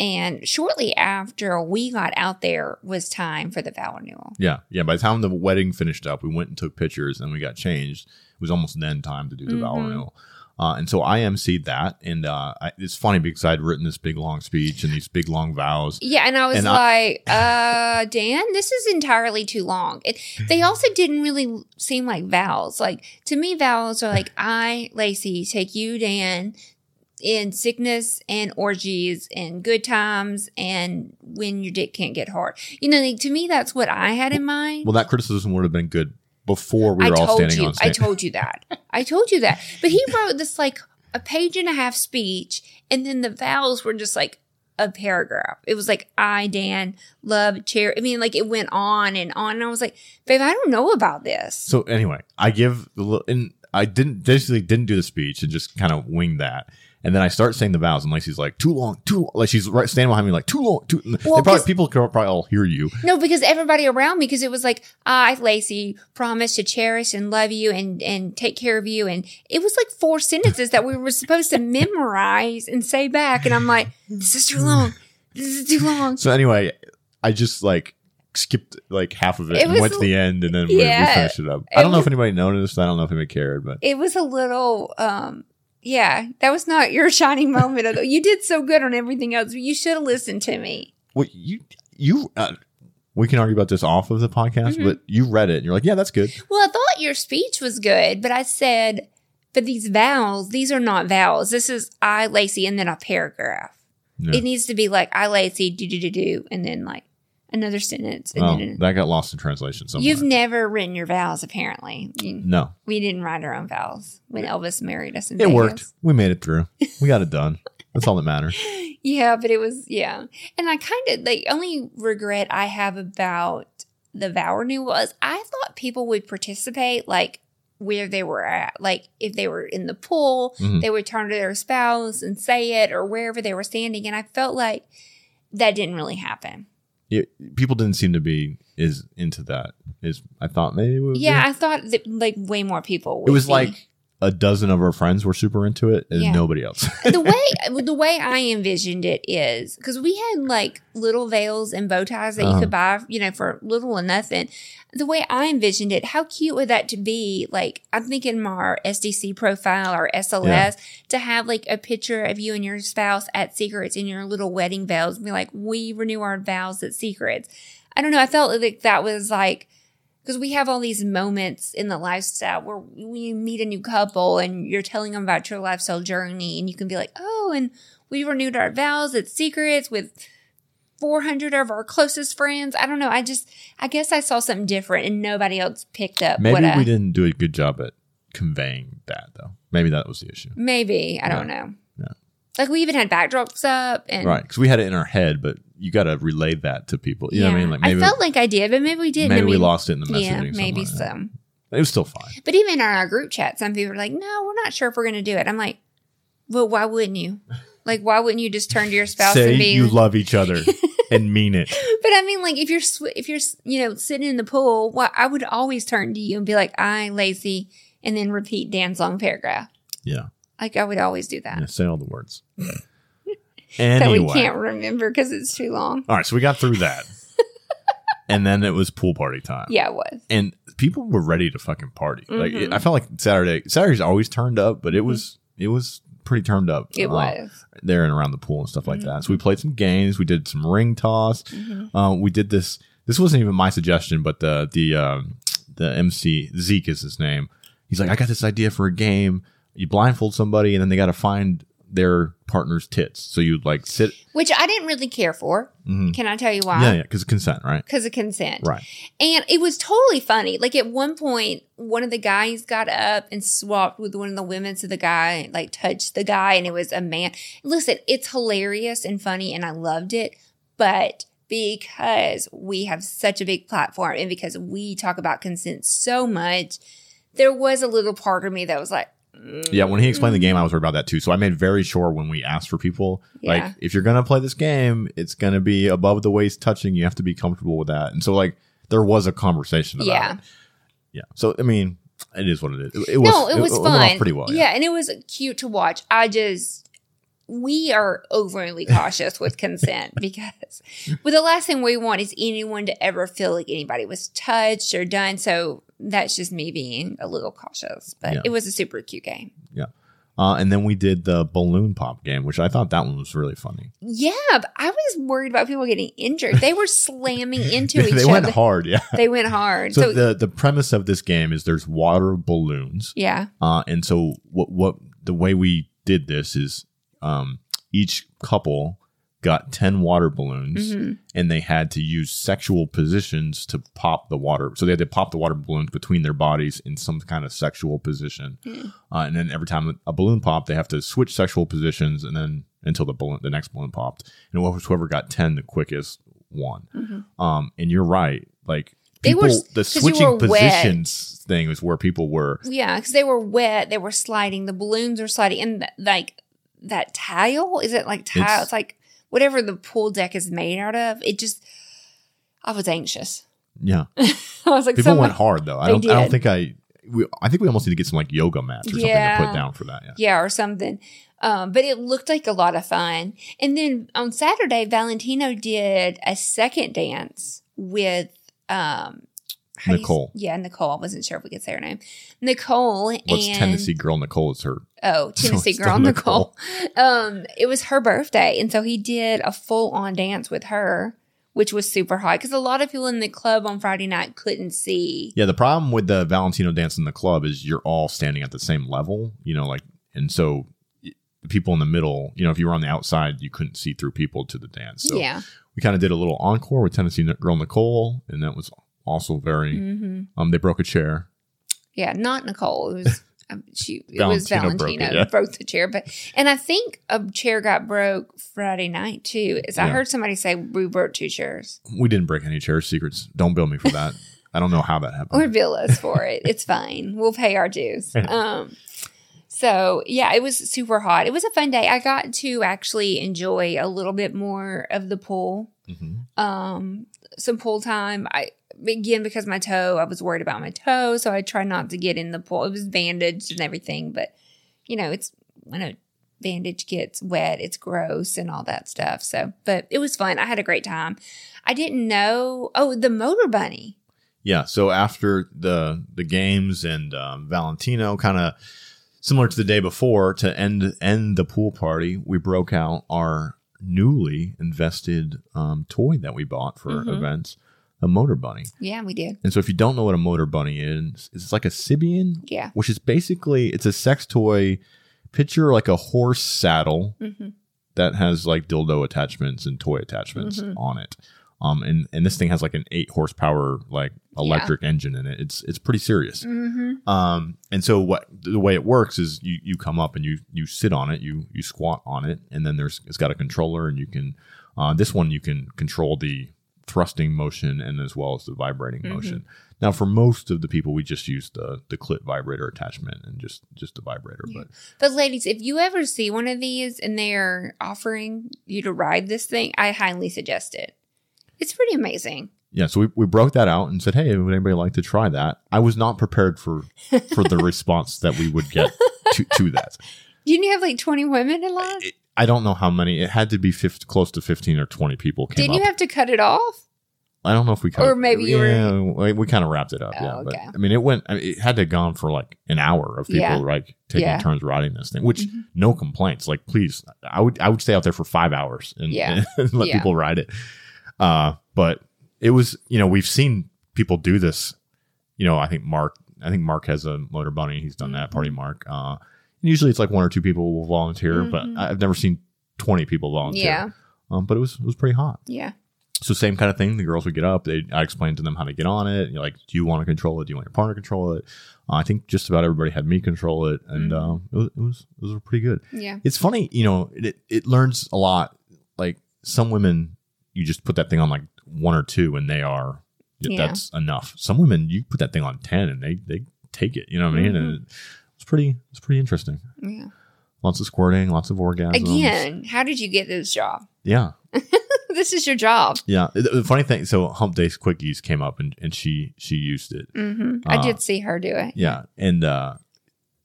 Speaker 2: And shortly after we got out there was time for the vow renewal.
Speaker 1: Yeah. Yeah. By the time the wedding finished up, we went and took pictures and we got changed. It was almost then time to do the vow
Speaker 2: Mhm.
Speaker 1: renewal. Uh, and so I emceed that. And uh, I, it's funny because I'd written this big long speech and these big long vows.
Speaker 2: Yeah, and I was
Speaker 1: And
Speaker 2: like, uh, Dan, this is entirely too long. It, they also didn't really seem like vows. Like to me, vows are like, I, Lacy, take you, Dan, in sickness and orgies and good times and when your dick can't get hard. You know, like, to me, that's what I had in mind.
Speaker 1: Well, that criticism would have been good before we
Speaker 2: I
Speaker 1: were all
Speaker 2: told
Speaker 1: standing
Speaker 2: you,
Speaker 1: on
Speaker 2: I told you that. I told you that. But he wrote this like a page and a half speech, and then the vows were just like a paragraph. It was like I, Dan, love, chair. I mean, like it went on and on. And I was like, babe, I don't know about this.
Speaker 1: So anyway, I give the little, and I didn't basically didn't do the speech and just kind of winged that. And then I start saying the vows, and Lacy's like, "Too long, too long." like she's right standing behind me, like, "Too long, too." they probably people could probably all hear you.
Speaker 2: No, because everybody around me, because it was like, I, Lacey, promise to cherish and love you and, and take care of you. And it was like four sentences that we were supposed to memorize and say back. And I'm like, this is too long. This is too long.
Speaker 1: So anyway, I just like skipped like half of it,
Speaker 2: It
Speaker 1: and went to the end, and then we, we finished it up. I don't know
Speaker 2: was-
Speaker 1: if anybody noticed. I don't know if anybody cared, but
Speaker 2: it was a little um yeah that was not your shining moment the, you did so good on everything else you should have listened to me.
Speaker 1: Well, you you uh, we can argue about this off of the podcast,
Speaker 2: Mhm.
Speaker 1: but you read it, and you're like, "Yeah, that's good."
Speaker 2: well i thought your speech was good but i said but these vowels these are not vowels. This is i lacy and then a paragraph. It needs to be like i lacy do do do do and then like another sentence and
Speaker 1: Well,
Speaker 2: then
Speaker 1: that got lost in translation somewhere.
Speaker 2: you've never written your vows apparently You-
Speaker 1: no,
Speaker 2: we didn't write our own vows when elvis married us in
Speaker 1: it
Speaker 2: Vegas.
Speaker 1: worked. We made it through. We got it done. That's all that matters.
Speaker 2: Yeah, but it was yeah. And I kind of the only regret I have about the vow renewal was I thought people would participate like where they were at. Like if they were in the pool,
Speaker 1: Mhm.
Speaker 2: they would turn to their spouse and say it or wherever they were standing. And I felt like that didn't really happen.
Speaker 1: It, people didn't seem to be is into that. Is I thought maybe
Speaker 2: Yeah,
Speaker 1: be.
Speaker 2: I thought that like way more people.
Speaker 1: it was
Speaker 2: be.
Speaker 1: like a dozen of our friends were super into it, and
Speaker 2: Yeah.
Speaker 1: nobody else.
Speaker 2: the way the way I envisioned it is because we had like little veils and bow ties that you
Speaker 1: Uh-huh.
Speaker 2: could buy, you know, for little or nothing. The way I envisioned it, how cute would that to be? Like I'm thinking my SDC profile or SLS
Speaker 1: Yeah.
Speaker 2: to have like a picture of you and your spouse at Secrets in your little wedding veils and be like, we renew our vows at Secrets. I don't know. I felt like that was like because we have all these moments in the lifestyle where we meet a new couple and you're telling them about your lifestyle journey and you can be like oh and we renewed our vows at secrets with 400 of our closest friends i don't know i just i guess i saw something different and nobody else picked up
Speaker 1: maybe
Speaker 2: what I,
Speaker 1: we didn't do a good job at conveying that, though. Maybe that was the issue.
Speaker 2: maybe i don't know
Speaker 1: Yeah.
Speaker 2: like we even had backdrops up and
Speaker 1: Right, because we had it in our head, but you got to relay that to people. You know what I mean? Like maybe, I
Speaker 2: felt like i did but maybe we didn't
Speaker 1: maybe
Speaker 2: I
Speaker 1: we lost it in the messaging.
Speaker 2: yeah maybe
Speaker 1: somewhere.
Speaker 2: so
Speaker 1: It was still fine.
Speaker 2: But even in our group chat, some people are like, no, we're not sure if we're going to do it. I'm like, well, why wouldn't you? Like, why wouldn't you just turn to your spouse
Speaker 1: Say
Speaker 2: and be?
Speaker 1: you love each other and mean it.
Speaker 2: but I mean, like, if you're sw- if you're you know sitting in the pool, why I would always turn to you and be like, I Lacy, and then repeat Dan's long paragraph.
Speaker 1: Yeah,
Speaker 2: Like I would always do that.
Speaker 1: yeah say all the words.
Speaker 2: That we can't remember because it's too long.
Speaker 1: all right, so we got through that, and then it was pool party time.
Speaker 2: Yeah, it was.
Speaker 1: and people were ready to fucking party. Like
Speaker 2: Mhm.
Speaker 1: it, I felt like Saturday. Saturday's always turned up, but it was it was pretty turned up.
Speaker 2: It
Speaker 1: uh,
Speaker 2: was.
Speaker 1: there and around the pool and stuff like that. So we played some games. We did some ring toss.
Speaker 2: Mhm.
Speaker 1: Um, we did this. This wasn't even my suggestion, but the the um, the MC Zeke is his name. He's like, I got this idea for a game. You blindfold somebody, and then they got to find their partner's tits. So you'd like sit.
Speaker 2: Which I didn't really care for.
Speaker 1: Mhm.
Speaker 2: Can I tell you why?
Speaker 1: Yeah, yeah, because of consent, right?
Speaker 2: Because of consent.
Speaker 1: Right.
Speaker 2: And it was totally funny. Like at one point, one of the guys got up and swapped with one of the women. So the guy like touched the guy and it was a man. Listen, it's hilarious and funny and I loved it. But because we have such a big platform and because we talk about consent so much, there was a little part of me that was like,
Speaker 1: Yeah, when he explained the game, I was worried about that too. So I made very sure when we asked for people,
Speaker 2: Yeah.
Speaker 1: like, if you're gonna play this game, it's gonna be above the waist touching. You have to be comfortable with that. And so, like, there was a conversation about
Speaker 2: Yeah.
Speaker 1: it. Yeah. So I mean, it is what it is. It, it was.
Speaker 2: no, it was
Speaker 1: went
Speaker 2: fun.
Speaker 1: off pretty well.
Speaker 2: Yeah. and it was cute to watch. I just we are overly cautious with consent because but the last thing we want is anyone to ever feel like anybody was touched or done. So that's just me being a little cautious. But
Speaker 1: Yeah.
Speaker 2: it was a super cute game. Yeah.
Speaker 1: Uh, and then we did the balloon pop game, which I thought that one was really funny.
Speaker 2: Yeah, but I was worried about people getting injured. They were slamming into each other.
Speaker 1: they went hard. Yeah.
Speaker 2: They went hard.
Speaker 1: So,
Speaker 2: So,
Speaker 1: the the premise of this game is there's water balloons.
Speaker 2: yeah.
Speaker 1: Uh, and so what what the way we did this is um, each couple got 10 water balloons
Speaker 2: Mhm.
Speaker 1: and they had to use sexual positions to pop the water. So they had to pop the water balloons between their bodies in some kind of sexual position.
Speaker 2: Mm.
Speaker 1: Uh, and then every time a balloon popped, they have to switch sexual positions and then until the balloon, the next balloon popped. And whoever got 10 the quickest won.
Speaker 2: Mhm.
Speaker 1: Um, and you're right. Like
Speaker 2: They
Speaker 1: people,
Speaker 2: were-
Speaker 1: the switching
Speaker 2: were wet.
Speaker 1: positions thing is where people were.
Speaker 2: Yeah, because they were wet. They were sliding. The balloons were sliding. And like that tile, is it like tile?
Speaker 1: It's-
Speaker 2: It's, like whatever the pool deck is made out of. It just, I was anxious.
Speaker 1: Yeah.
Speaker 2: I was like,
Speaker 1: People went hard though. I don't. I don't think I. We, I think we almost need to get some like yoga mats or something to
Speaker 2: Yeah.
Speaker 1: put down for that. Yeah.
Speaker 2: yeah, or something. Um, but it looked like a lot of fun. And then on Saturday, Valentino did a second dance with um, do you
Speaker 1: Nicole.
Speaker 2: yeah, Nicole. I wasn't sure if we could say her name. Nicole
Speaker 1: What's
Speaker 2: and
Speaker 1: Tennessee girl Nicole is her.
Speaker 2: Oh, Tennessee
Speaker 1: it's
Speaker 2: girl Nicole. Um, it was her birthday, and so he did a full on dance with her, which was super hot because a lot of people in the club on Friday night couldn't see.
Speaker 1: Yeah. The problem with the Valentino dance in the club is you're all standing at the same level. You know, like, and so the people in the middle. You know, if you were on the outside, you couldn't see through people to the dance. So
Speaker 2: yeah,
Speaker 1: we kind of did a little encore with Tennessee girl Nicole, and that was also very.
Speaker 2: hmm
Speaker 1: Um, they broke a chair.
Speaker 2: yeah, not Nicole. It was um, she. It was
Speaker 1: Valentino broke it, yeah.
Speaker 2: broke the chair, but and I think a chair got broke Friday night too. As I heard somebody say, we broke two chairs.
Speaker 1: We didn't break any chair secrets. Don't bill me for that. I don't know how that happened.
Speaker 2: or bill us for it. It's fine. We'll pay our dues. Um, so yeah, it was super hot. It was a fun day. I got to actually enjoy a little bit more of the pool.
Speaker 1: Mhm.
Speaker 2: um, some pool time. I again because my toe, I was worried about my toe, so I tried not to get in the pool. It was bandaged and everything, but you know, it's when a bandage gets wet, it's gross and all that stuff. So, but it was fun. I had a great time. I didn't know. Oh, the motor bunny.
Speaker 1: Yeah. So after the the games and um, Valentino, kind of similar to the day before, to end end the pool party, we broke out our newly invested um, toy that we bought for
Speaker 2: Mhm.
Speaker 1: events, a motor bunny.
Speaker 2: Yeah, we did.
Speaker 1: And so if you don't know what a motor bunny is, it's like a Sybian,
Speaker 2: Yeah.
Speaker 1: which is basically it's a sex toy. Picture like a horse saddle
Speaker 2: hmm
Speaker 1: that has like dildo attachments and toy attachments
Speaker 2: Mhm.
Speaker 1: on it. Um, and, and this thing has like an eight horsepower like electric engine in it. It's it's pretty serious.
Speaker 2: hmm
Speaker 1: Um, and so what the way it works is you you come up and you you sit on it, you you squat on it, and then there's it's got a controller and you can uh, this one you can control the thrusting motion and as well as the vibrating
Speaker 2: Mhm.
Speaker 1: motion. Now for most of the people we just use the the clit vibrator attachment and just just the vibrator,
Speaker 2: Yeah.
Speaker 1: but
Speaker 2: But ladies, if you ever see one of these and they're offering you to ride this thing, I highly suggest it. It's pretty amazing.
Speaker 1: yeah, so we, we broke that out and said, Hey, would anybody like to try that? I was not prepared for for the response that we would get to, to that.
Speaker 2: Didn't you have like 20 women in line?
Speaker 1: It- I don't know how many. It had to be 50, close to 15 or 20 people came
Speaker 2: Didn't
Speaker 1: up.
Speaker 2: you have to cut it off?
Speaker 1: I don't know if we kind
Speaker 2: Or maybe you
Speaker 1: yeah, we, we kind of wrapped it up.
Speaker 2: Oh,
Speaker 1: yeah,
Speaker 2: okay.
Speaker 1: but I mean, it went. I mean, it had to have gone for like an hour of people
Speaker 2: Yeah.
Speaker 1: like taking
Speaker 2: Yeah.
Speaker 1: turns riding this thing, which
Speaker 2: Mhm.
Speaker 1: no complaints. Like, please, I would I would stay out there for five hours and,
Speaker 2: Yeah.
Speaker 1: and let
Speaker 2: Yeah.
Speaker 1: people ride it. Uh, but it was you know we've seen people do this. You know, I think Mark. I think Mark has a motor bunny. He's done that.
Speaker 2: Mm-hmm.
Speaker 1: Party Mark. Uh, usually it's like one or two people will volunteer,
Speaker 2: Mhm.
Speaker 1: but I've never seen twenty people volunteer.
Speaker 2: Yeah.
Speaker 1: Um, but it was it was pretty hot.
Speaker 2: Yeah.
Speaker 1: So same kind of thing. The girls would get up. They I explained to them how to get on it. You're like, do you want to control it? Do you want your partner to control it? Uh, I think just about everybody had me control it, and
Speaker 2: Mhm.
Speaker 1: um, it, was, it was it was pretty good.
Speaker 2: Yeah.
Speaker 1: It's funny, you know, it it learns a lot. Like some women, you just put that thing on like one or two, and they are
Speaker 2: Yeah.
Speaker 1: that's enough. Some women, you put that thing on ten, and they they take it. You know what I mean? And
Speaker 2: Mhm.
Speaker 1: It's pretty it's pretty interesting.
Speaker 2: Yeah.
Speaker 1: Lots of squirting, lots of orgasms.
Speaker 2: Again, how did you get this job?
Speaker 1: yeah.
Speaker 2: this is your job.
Speaker 1: Yeah, the funny thing. So Hump Days Quickies came up and, and she she used it.
Speaker 2: hmm I
Speaker 1: Uh,
Speaker 2: did see her do it.
Speaker 1: Yeah, and uh,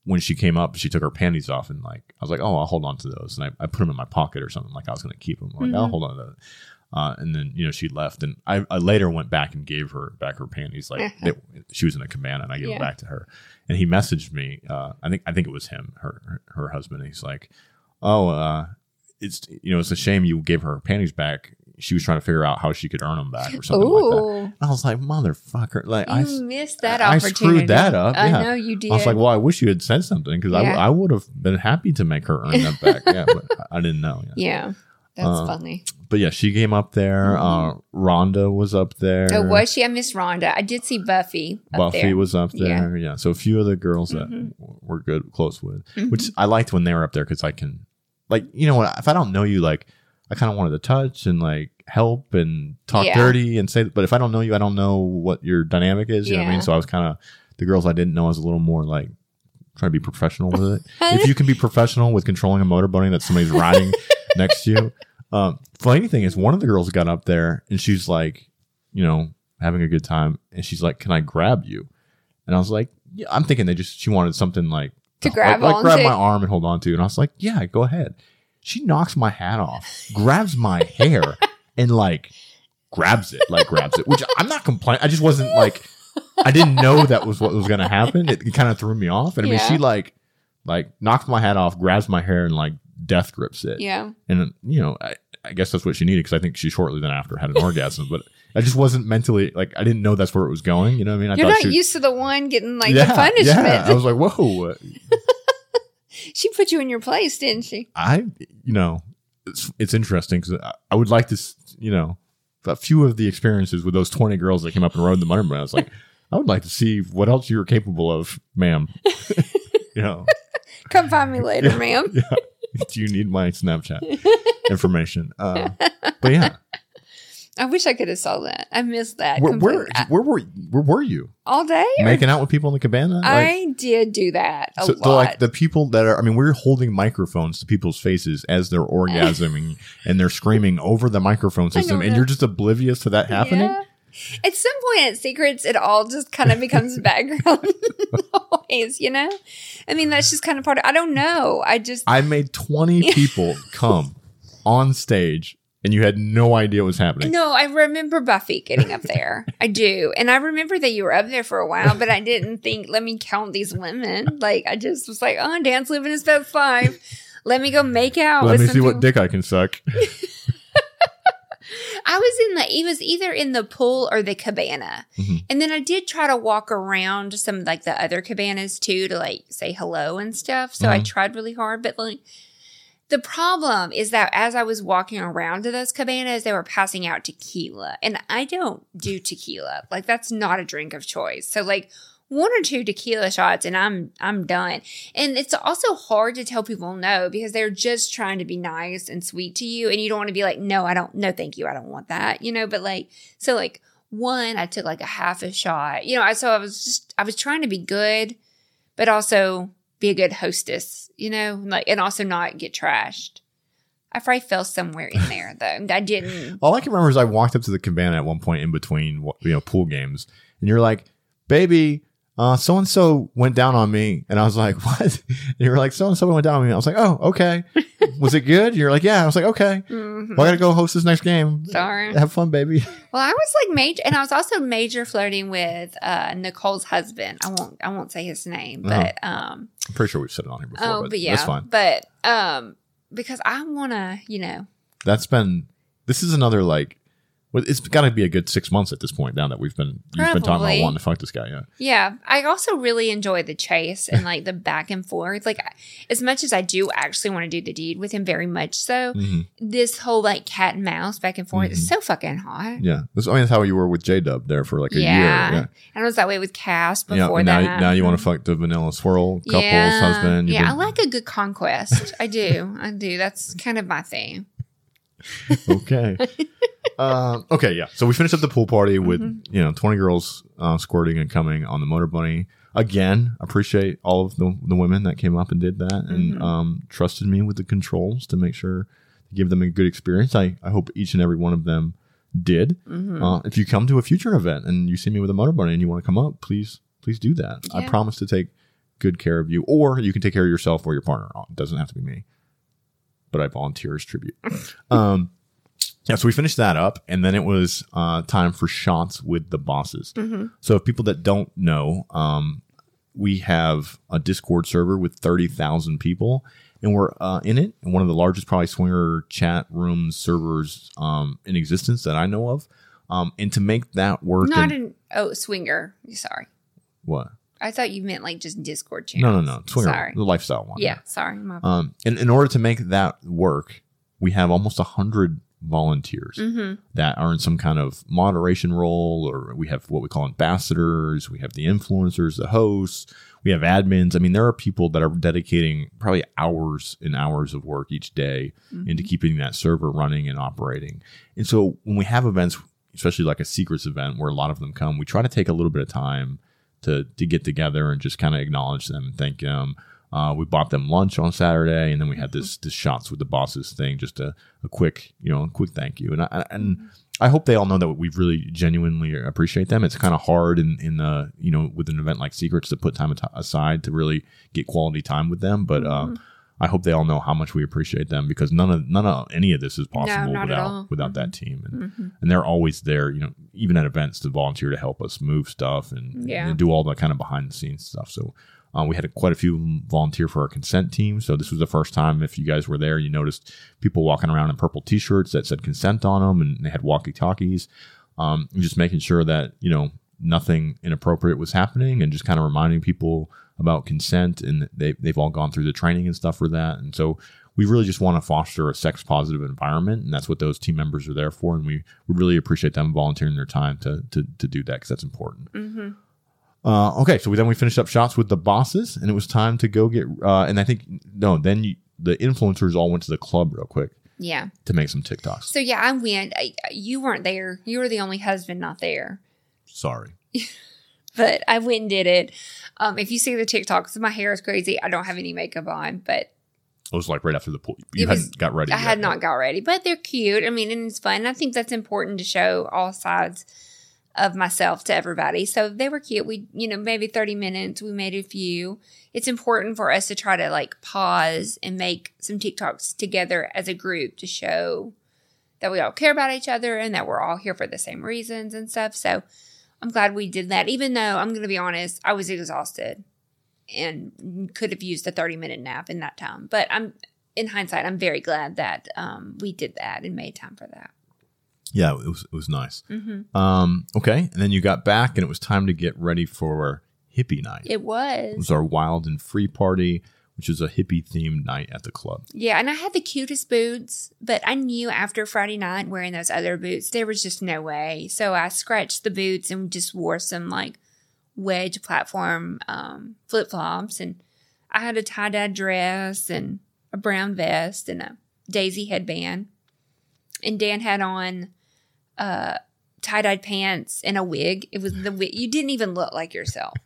Speaker 1: when she came up, she took her panties off and like I was like, oh, I'll hold on to those, and I, I put them in my pocket or something. Like I was going to keep them. Like I'll
Speaker 2: Mhm.
Speaker 1: hold on to those. Uh, and then you know she left, and I, I later went back and gave her back her panties. Like they, she was in a cabana, and I gave
Speaker 2: Yeah.
Speaker 1: them back to her. And he messaged me. Uh, I think I think it was him, her her, her husband. He's like, oh, uh, it's you know it's a shame you gave her panties back. She was trying to figure out how she could earn them back or something like that.
Speaker 2: Ooh.
Speaker 1: I was like, motherfucker! Like I,
Speaker 2: You missed that
Speaker 1: I
Speaker 2: opportunity.
Speaker 1: screwed that up,
Speaker 2: I
Speaker 1: yeah.
Speaker 2: know you did.
Speaker 1: I was like, well, I wish you had said something because
Speaker 2: Yeah.
Speaker 1: I, I would have been happy to make her earn that back. yeah, but I didn't know. Yeah.
Speaker 2: yeah. That's
Speaker 1: Uh,
Speaker 2: funny.
Speaker 1: But yeah, she came up there.
Speaker 2: Mhm.
Speaker 1: Uh, Rhonda was up there.
Speaker 2: Oh, was she? I miss Rhonda. I did see Buffy. Up
Speaker 1: Buffy
Speaker 2: there.
Speaker 1: was up there. Yeah. So a few of the girls that
Speaker 2: Mhm.
Speaker 1: we're good, close with,
Speaker 2: Mhm.
Speaker 1: which I liked when they were up there because I can, like, you know what? If I don't know you, like, I kind of wanted to touch and like help and talk
Speaker 2: Yeah.
Speaker 1: dirty and say, but if I don't know you, I don't know what your dynamic is. You know what I mean? So I was kind of, the girls I didn't know, I was a little more like, trying to be professional with it. if you can be professional with controlling a motor bunny that somebody's riding next to you. Um, funny thing is, one of the girls got up there and she's like, you know, having a good time, and she's like, "Can I grab you?" And I was like, "Yeah." I'm thinking they just she wanted something like
Speaker 2: To
Speaker 1: like-
Speaker 2: grab
Speaker 1: like, grab my arm and hold on to. And I was like, "Yeah, go ahead." She knocks my hat off, grabs my hair, and like grabs it, like grabs it. Which I'm not complaining. I just wasn't like I didn't know that was what was going to happen. It, kind of threw me off. And I mean,
Speaker 2: Yeah.
Speaker 1: she like like knocks my hat off, grabs my hair, and like death grips it.
Speaker 2: Yeah.
Speaker 1: And you know, I, I guess that's what she needed because I think she shortly then after had an orgasm. But I just wasn't mentally like I didn't know that's where it was going. You know what I mean? I
Speaker 2: You're not
Speaker 1: she,
Speaker 2: used to the one getting like
Speaker 1: yeah,
Speaker 2: the punishment.
Speaker 1: Yeah. I was like, whoa.
Speaker 2: she put you in your place, didn't she?
Speaker 1: I you know, it's it's interesting because I, I would like to you know a few of the experiences with those twenty girls that came up and rode the motor. I was like, I would like to see what else you were capable of, ma'am. you know.
Speaker 2: Come find me later, ma'am.
Speaker 1: yeah. Do you need my Snapchat information? Uh, but yeah,
Speaker 2: I wish I could have saw that. I missed that.
Speaker 1: Where, where, where were where were you?
Speaker 2: all day?
Speaker 1: Making out with people in the cabana? Like,
Speaker 2: I did do that a
Speaker 1: so,
Speaker 2: lot.
Speaker 1: so like the people that are, I mean, we're holding microphones to people's faces as they're orgasming and they're screaming over the microphone system, and you're just oblivious to that happening.
Speaker 2: Yeah. At some point at Secrets, it all just kind of becomes background noise, you know? I mean, that's just kind of part of I don't know. I just,
Speaker 1: I made 20 people come on stage, and you had no idea what was happening.
Speaker 2: no, I remember Buffy getting up there. I do. And I remember that you were up there for a while, but I didn't think, let me count these women. Like, I just was like, oh, dance living is best five. Let me go make out.
Speaker 1: Let me see what dick I can suck.
Speaker 2: I was in the, it was either in the pool or the cabana.
Speaker 1: Mhm.
Speaker 2: And then I did try to walk around some like the other cabanas too to like say hello and stuff. So I
Speaker 1: Mhm.
Speaker 2: tried really hard, but like the problem is that as I was walking around to those cabanas, they were passing out tequila. And I don't do tequila. Like that's not a drink of choice. So like one or two tequila shots and I'm I'm done. And it's also hard to tell people no because they're just trying to be nice and sweet to you and you don't want to be like no, I don't no thank you. I don't want that. You know, but like so like one I took like a half a shot. You know, I so I was just I was trying to be good but also be a good hostess, you know, like and also not get trashed. I probably fell somewhere in there though. I didn't
Speaker 1: All I can remember is I walked up to the cabana at one point in between, you know, pool games, and you're like, "Baby, so and so went down on me," and I was like, "What?" And you were like, "So and so went down on me." I was like, "Oh, okay. was it good?" You're like, "Yeah." I was like, "Okay.
Speaker 2: Mhm.
Speaker 1: Well, I gotta go host this next game.
Speaker 2: Sorry.
Speaker 1: Have fun, baby."
Speaker 2: Well, I was like major, and I was also major flirting with uh, Nicole's husband. I won't, I won't say his name,
Speaker 1: Uh-huh.
Speaker 2: but um,
Speaker 1: I'm pretty sure we've said it on here before,
Speaker 2: oh,
Speaker 1: but,
Speaker 2: but yeah,
Speaker 1: that's fine.
Speaker 2: But um, because I want to, you know,
Speaker 1: That's been. This is another like. It's got to be a good six months at this point now that we've been you've been talking about wanting to fuck this guy. Yeah.
Speaker 2: yeah. I also really enjoy the chase and like the back and forth. Like, as much as I do actually want to do the deed with him, very much so.
Speaker 1: hmm
Speaker 2: This whole like cat and mouse back and forth
Speaker 1: Mhm.
Speaker 2: is so fucking hot.
Speaker 1: Yeah. That's, I mean, that's how you were with J Dub there for like a
Speaker 2: Yeah.
Speaker 1: year. Yeah.
Speaker 2: And I was that way with Cass before
Speaker 1: and now,
Speaker 2: that.
Speaker 1: now you want to fuck the Vanilla Swirl couple's husband. You
Speaker 2: Yeah,
Speaker 1: did-
Speaker 2: I like a good conquest. I do. I do. That's kind of my thing.
Speaker 1: okay. um, okay, yeah. So we finished up the pool party with
Speaker 2: Mm-hmm.
Speaker 1: you know twenty girls uh, squirting and coming on the Motorbunny. Again, appreciate all of the, the women that came up and did that and
Speaker 2: Mhm.
Speaker 1: um, trusted me with the controls to make sure to give them a good experience. I, I hope each and every one of them did.
Speaker 2: Mhm.
Speaker 1: Uh, if you come to a future event and you see me with a Motorbunny and you want to come up, please please do that. I promise to take good care of you, or you can take care of yourself or your partner. It doesn't have to be me, but I volunteer as tribute. um, yeah, so we finished that up, and then it was uh, time for shots with the bosses.
Speaker 2: Mhm.
Speaker 1: So, if people that don't know, um, we have a Discord server with thirty thousand people, and we're uh, in it, and one of the largest probably swinger chat room servers um, in existence that I know of. Um, and to make that work,
Speaker 2: Not an oh swinger. Sorry,
Speaker 1: what?
Speaker 2: I thought you meant like just Discord
Speaker 1: No,
Speaker 2: channels.
Speaker 1: no, no, swinger,
Speaker 2: Sorry.
Speaker 1: the lifestyle one.
Speaker 2: Yeah, sorry. My
Speaker 1: Um, and in order to make that work, we have almost a hundred volunteers
Speaker 2: hmm
Speaker 1: that are in some kind of moderation role, or we have what we call ambassadors, we have the influencers, the hosts, we have admins. I mean, there are people that are dedicating probably hours and hours of work each day into keeping that server running and operating. And so when we have events, especially like a secrets event where a lot of them come, we try to take a little bit of time to to get together and just kind of acknowledge them and thank them. Uh, we bought them lunch on Saturday, and then we had this this shots with the bosses thing, just a, a quick you know a quick thank you. And I, and I hope they all know that we really genuinely appreciate them. It's kind of hard in in the you know with an event like Secrets to put time aside to really get quality time with them, but. Uh, I hope they all know how much we appreciate them because none of none of any of this is possible
Speaker 2: all.
Speaker 1: without without that team and
Speaker 2: Mhm.
Speaker 1: and they're always there you know even at events to volunteer to help us move stuff and,
Speaker 2: Yeah.
Speaker 1: and do all the kind of behind the scenes stuff so uh, we had a, quite a few volunteer for our consent team so this was the first time if you guys were there you noticed people walking around in purple t-shirts that said consent on them and they had walkie talkies um, just making sure that you know nothing inappropriate was happening and just kind of reminding people about consent and they, they've all gone through the training and stuff for that and so we really just want to foster a sex positive environment and that's what those team members are there for and we, we really appreciate them volunteering their time to, to, to do that because that's important
Speaker 2: hmm
Speaker 1: uh, okay so we, then we finished up shots with the bosses and it was time to go get uh, and i think no then you, the influencers all went to the club real quick
Speaker 2: Yeah.
Speaker 1: to make some TikToks.
Speaker 2: So yeah, I went. I, you weren't there. You were the only husband not there.
Speaker 1: Sorry.
Speaker 2: But I went and did it. Um, if you see the TikToks, my hair is crazy. I don't have any makeup on, but
Speaker 1: It was like right after the pool. You
Speaker 2: It
Speaker 1: hadn't got ready.
Speaker 2: I
Speaker 1: yet,
Speaker 2: had not got ready. But they're cute. I mean, and it's fun. I think that's important to show all sides of myself to everybody. So they were cute. We, you know, maybe 30 minutes. We made a few. It's important for us to try to like pause and make some TikToks together as a group to show that we all care about each other and that we're all here for the same reasons and stuff. So I'm glad we did that, even though I'm going to be honest, I was exhausted and could have used a 30 minute nap in that time. But I'm, in hindsight, I'm very glad that um, we did that and made time for that.
Speaker 1: Yeah, it was it was nice.
Speaker 2: Mm-hmm.
Speaker 1: Um, okay, and then you got back, and it was time to get ready for hippie night.
Speaker 2: It was.
Speaker 1: It was our wild and free party, which is a hippie themed night at the club.
Speaker 2: Yeah, and I had the cutest boots, but I knew after Friday night wearing those other boots, there was just no way. So I scratched the boots and just wore some like wedge platform um, flip flops. And I had a tie dye dress and a brown vest and a daisy headband. And Dan had on uh, tie dyed pants and a wig. It was the wig. You didn't even look like yourself.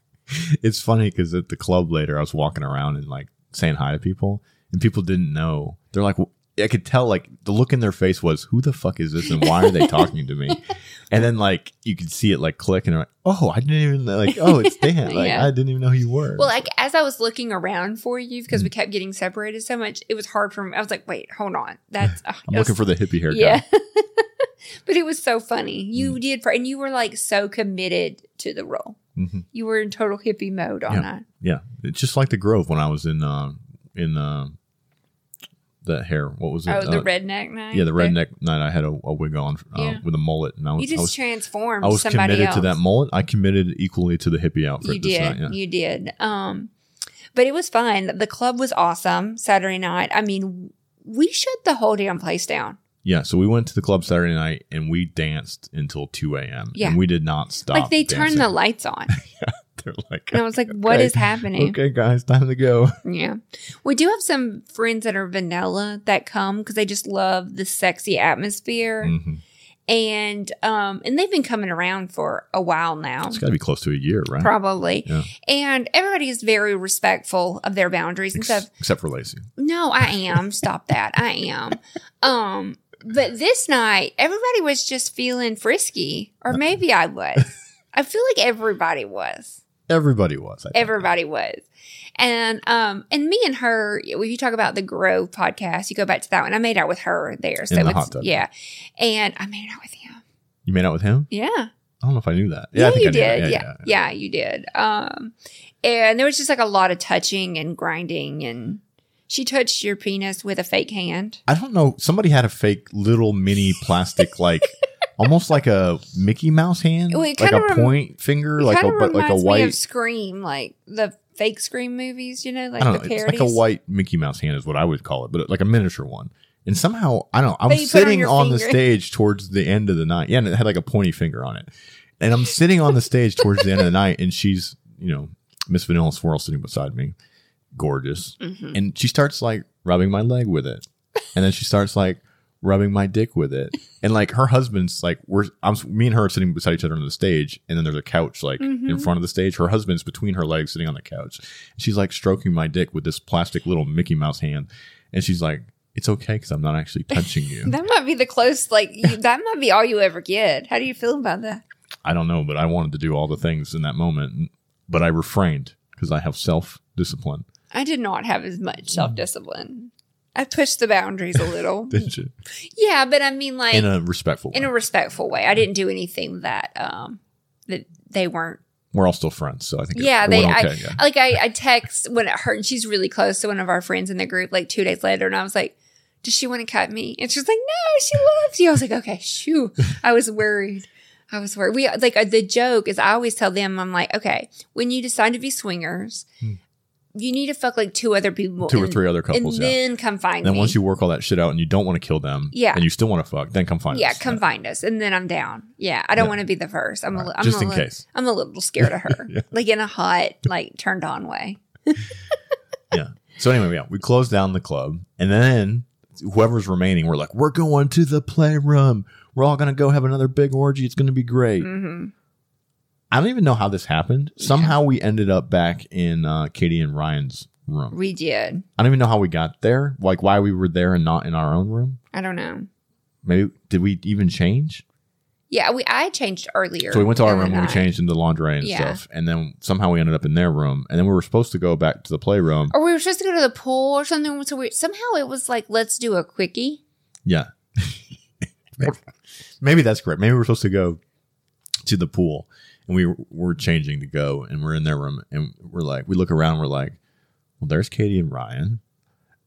Speaker 1: It's funny because at the club later, I was walking around and like saying hi to people, and people didn't know. They're like, I could tell like the look in their face was, "Who the fuck is this?" and why are they talking to me? And then like you could see it like click, and they're like, "Oh, I didn't even like. Oh, it's Dan. Like
Speaker 2: Yeah.
Speaker 1: I didn't even know who you were."
Speaker 2: Well, like as I was looking around for you because we kept getting separated so much, it was hard for me. I was like, "Wait, hold on, that's." Uh,
Speaker 1: I'm looking for the hippie haircut.
Speaker 2: yeah. but it was so funny. You did, and you were like so committed to the role.
Speaker 1: Mhm.
Speaker 2: You were in total hippie mode on
Speaker 1: Yeah.
Speaker 2: that.
Speaker 1: Yeah, it's just like the Grove when I was in uh, in uh, the hair. What was it?
Speaker 2: Oh, the
Speaker 1: Uh,
Speaker 2: redneck night.
Speaker 1: Yeah, the redneck night. I had a, a wig on uh,
Speaker 2: Yeah.
Speaker 1: with a mullet, and I was,
Speaker 2: You just
Speaker 1: I was,
Speaker 2: transformed
Speaker 1: I was
Speaker 2: somebody
Speaker 1: committed
Speaker 2: else.
Speaker 1: to that mullet. I committed equally to the hippie outfit.
Speaker 2: You
Speaker 1: this
Speaker 2: did.
Speaker 1: night, yeah.
Speaker 2: You did. Um, but it was fun. The club was awesome Saturday night. I mean, we shut the whole damn place down.
Speaker 1: Yeah, so we went to the club Saturday night and we danced until two a.m.
Speaker 2: Yeah.
Speaker 1: and we did not stop.
Speaker 2: like they turned the lights on, yeah,
Speaker 1: They're like,
Speaker 2: and I was like, "What
Speaker 1: Okay.
Speaker 2: is happening?"
Speaker 1: okay, guys, time to go.
Speaker 2: Yeah. We do have some friends that are vanilla that come because they just love the sexy atmosphere.
Speaker 1: Mhm.
Speaker 2: And um and they've been coming around for a while now.
Speaker 1: It's got to be close to a year, right?
Speaker 2: Probably.
Speaker 1: Yeah.
Speaker 2: And everybody is very respectful of their boundaries and
Speaker 1: Ex-
Speaker 2: stuff.
Speaker 1: except for Lacy.
Speaker 2: No, I am. Stop that. I am. Um but this night everybody was just feeling frisky. Or maybe I was. I feel like everybody was.
Speaker 1: Everybody was. I think.
Speaker 2: Everybody was. And um and me and her, if you talk about the Grove podcast, you go back to that one. I made out with her there. So
Speaker 1: In the
Speaker 2: it's
Speaker 1: hot tub.
Speaker 2: yeah. And I made out with him.
Speaker 1: You made out with him?
Speaker 2: Yeah.
Speaker 1: I don't know if I knew that.
Speaker 2: Yeah,
Speaker 1: I think
Speaker 2: you
Speaker 1: I knew that.
Speaker 2: did. Yeah, yeah. you did. Um and there was just like a lot of touching and grinding and she touched your penis with a fake hand.
Speaker 1: I don't know. Somebody had a fake little mini plastic, like almost like a Mickey Mouse hand,
Speaker 2: Well, it
Speaker 1: like a
Speaker 2: kinda rem-
Speaker 1: point finger, like a but like a
Speaker 2: reminds me
Speaker 1: white.
Speaker 2: Scream, like the fake Scream movies, you know, like
Speaker 1: I don't
Speaker 2: the
Speaker 1: know. It's
Speaker 2: parodies.
Speaker 1: like a white Mickey Mouse hand is what I would call it, but like a miniature one. And somehow I don't. know, I'm
Speaker 2: That you put on
Speaker 1: sitting
Speaker 2: your
Speaker 1: on, the
Speaker 2: finger.
Speaker 1: stage towards the end of the night. Yeah, and it had like a pointy finger on it. And I'm sitting on the stage towards the end of the night, and she's you know Miss Vanilla Swirl sitting beside me, gorgeous,
Speaker 2: Mhm.
Speaker 1: and she starts like rubbing my leg with it, and then she starts like rubbing my dick with it, and like her husband's like we're I'm me and her are sitting beside each other on the stage, and then there's a couch like in
Speaker 2: Mhm.
Speaker 1: front of the stage. Her husband's between her legs, sitting on the couch. She's like stroking my dick with this plastic little Mickey Mouse hand, and she's like, "It's okay because I'm not actually touching you."
Speaker 2: That might be the close, like you, that might be all you ever get. How do you feel about that?
Speaker 1: I don't know, but I wanted to do all the things in that moment, but I refrained because I have self discipline.
Speaker 2: I did not have as much self discipline. I pushed the boundaries a little.
Speaker 1: Didn't you?
Speaker 2: yeah, but I mean, like
Speaker 1: In a respectful way.
Speaker 2: in a respectful way. I didn't do anything that um that they weren't.
Speaker 1: We're all still friends, so I think
Speaker 2: Yeah, they.
Speaker 1: went
Speaker 2: I,
Speaker 1: yeah.
Speaker 2: Like I, I text when it hurt. And she's really close to one of our friends in the group. Like two days later, and I was like, "Does she want to cut me?" And she's like, "No, she loves you." I was like, "Okay, shoo." I was worried. I was worried. We like uh, the joke is I always tell them I'm like, okay, when you decide to be swingers,
Speaker 1: Hmm.
Speaker 2: You need to fuck like two other people,
Speaker 1: Two or
Speaker 2: and-
Speaker 1: three other couples,
Speaker 2: and
Speaker 1: yeah.
Speaker 2: then come find
Speaker 1: then
Speaker 2: me.
Speaker 1: once you work all that shit out and you don't want to kill them,
Speaker 2: Yeah.
Speaker 1: and you still want to fuck, then come find us.
Speaker 2: yeah,
Speaker 1: us.
Speaker 2: come find us, and then I'm down. Yeah, I don't
Speaker 1: Yeah.
Speaker 2: want to be the first. I'm, a, li-
Speaker 1: right,
Speaker 2: I'm
Speaker 1: just
Speaker 2: a
Speaker 1: in
Speaker 2: li-
Speaker 1: case.
Speaker 2: I'm a little scared of her,
Speaker 1: Yeah.
Speaker 2: like in a hot, like turned on way.
Speaker 1: Yeah. So anyway, yeah, we closed down the club, and then whoever's remaining, we're like, we're going to the playroom. We're all gonna go have another big orgy. It's gonna be great.
Speaker 2: hmm
Speaker 1: I don't even know how this happened. Somehow we ended up back in uh, Katie and Ryan's room.
Speaker 2: We did.
Speaker 1: I don't even know how we got there. Like why we were there and not in our own room.
Speaker 2: I don't know.
Speaker 1: Maybe did we even change?
Speaker 2: Yeah, we I changed earlier.
Speaker 1: So we went to our room and we changed into lingerie and
Speaker 2: Yeah.
Speaker 1: stuff, and then somehow we ended up in their room, and then we were supposed to go back to the playroom.
Speaker 2: Or we were supposed to go to the pool or something. So we somehow it was like, let's do a quickie.
Speaker 1: Yeah, maybe, maybe that's correct. Maybe we were supposed to go to the pool, and we were, changing to go, and we're in their room, and we're like, we look around, we're like, well, there's Katie and Ryan,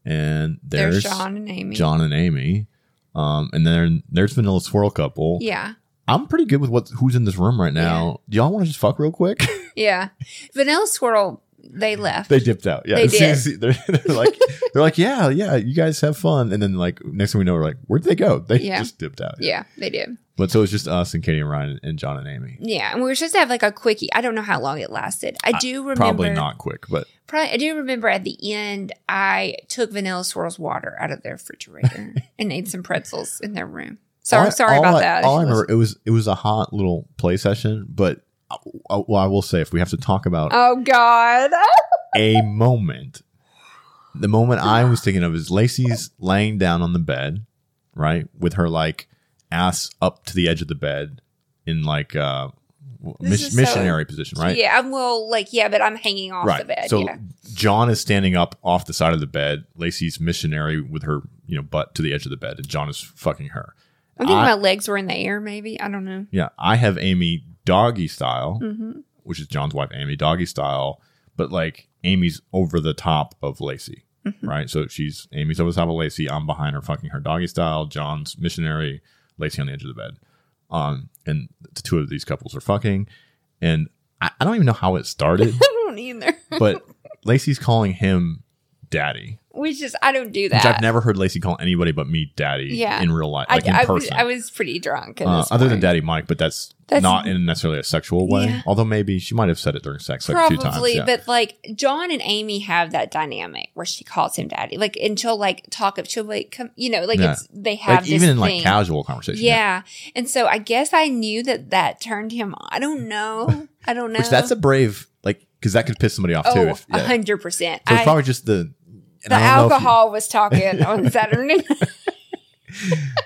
Speaker 1: and
Speaker 2: There's,
Speaker 1: there's,
Speaker 2: John and Amy.
Speaker 1: John and Amy. Um, and then there's Vanilla Swirl couple.
Speaker 2: Yeah.
Speaker 1: I'm pretty good with what who's in this room right now. Do y'all want to just fuck real quick?
Speaker 2: Yeah. Vanilla Swirl, they left.
Speaker 1: they dipped out. Yeah,
Speaker 2: they did.
Speaker 1: They're, they're like, they're like, yeah, yeah, you guys have fun. And then like next thing we know, we're like, where'd they go? They
Speaker 2: Yeah.
Speaker 1: just dipped out.
Speaker 2: yeah, they did.
Speaker 1: But so it's just us and Katie and Ryan and John and Amy.
Speaker 2: Yeah. And we were supposed to have like a quickie. I don't know how long it lasted. I do remember.
Speaker 1: Probably not quick, but
Speaker 2: Probably, I do remember at the end, I took Vanilla Swirl's water out of their refrigerator and ate some pretzels in their room. Sorry,
Speaker 1: all-
Speaker 2: sorry
Speaker 1: all
Speaker 2: about
Speaker 1: I-
Speaker 2: that.
Speaker 1: All I remember, it was it was a hot little play session. But uh, uh, well, I will say, if we have to talk about
Speaker 2: Oh God.
Speaker 1: a moment. The moment I was thinking of is Lacy's laying down on the bed, right, with her like ass up to the edge of the bed in like uh mis-
Speaker 2: is so-
Speaker 1: missionary position, right?
Speaker 2: Yeah, I'm well, like yeah, but I'm hanging off
Speaker 1: right.
Speaker 2: the bed.
Speaker 1: so
Speaker 2: yeah.
Speaker 1: John is standing up off the side of the bed. Lacy's missionary with her, you know, butt to the edge of the bed, and John is fucking her.
Speaker 2: I'm thinking
Speaker 1: I-
Speaker 2: my legs were in the air. Maybe I don't know.
Speaker 1: Yeah, I have Amy doggy style,
Speaker 2: hmm
Speaker 1: which is John's wife, Amy doggy style, but like Amy's over the top of Lacy,
Speaker 2: Mm-hmm.
Speaker 1: right? So she's Amy's over the top of Lacy. I'm behind her, fucking her doggy style. John's missionary, Lacy on the edge of the bed. Um, and the two of these couples are fucking, and I, I don't even know how it started,
Speaker 2: I don't either.
Speaker 1: but Lacy's calling him daddy,
Speaker 2: We just I don't do that.
Speaker 1: which I've never heard Lacy call anybody but me daddy
Speaker 2: Yeah.
Speaker 1: in real life,
Speaker 2: I,
Speaker 1: like in
Speaker 2: I was,
Speaker 1: person.
Speaker 2: I was pretty drunk.
Speaker 1: Uh, other than. Daddy Mike, but that's,
Speaker 2: That's-
Speaker 1: not in necessarily a sexual way.
Speaker 2: Yeah.
Speaker 1: Although maybe she might have said it during sex like a few times.
Speaker 2: Probably,
Speaker 1: Yeah.
Speaker 2: but like John and Amy have that dynamic where she calls him daddy. Like, and she'll like talk of, she'll like, come, you know, like
Speaker 1: Yeah.
Speaker 2: it's, they have
Speaker 1: like
Speaker 2: this
Speaker 1: even in like
Speaker 2: thing.
Speaker 1: casual conversation.
Speaker 2: Yeah. And so I guess I knew that that turned him on. I don't know. I don't know.
Speaker 1: Which that's a brave like because that could piss somebody off too.
Speaker 2: oh, a
Speaker 1: yeah.
Speaker 2: hundred percent.
Speaker 1: So it's
Speaker 2: I-
Speaker 1: probably just the
Speaker 2: The
Speaker 1: I don't know if you-
Speaker 2: alcohol was talking on Saturday.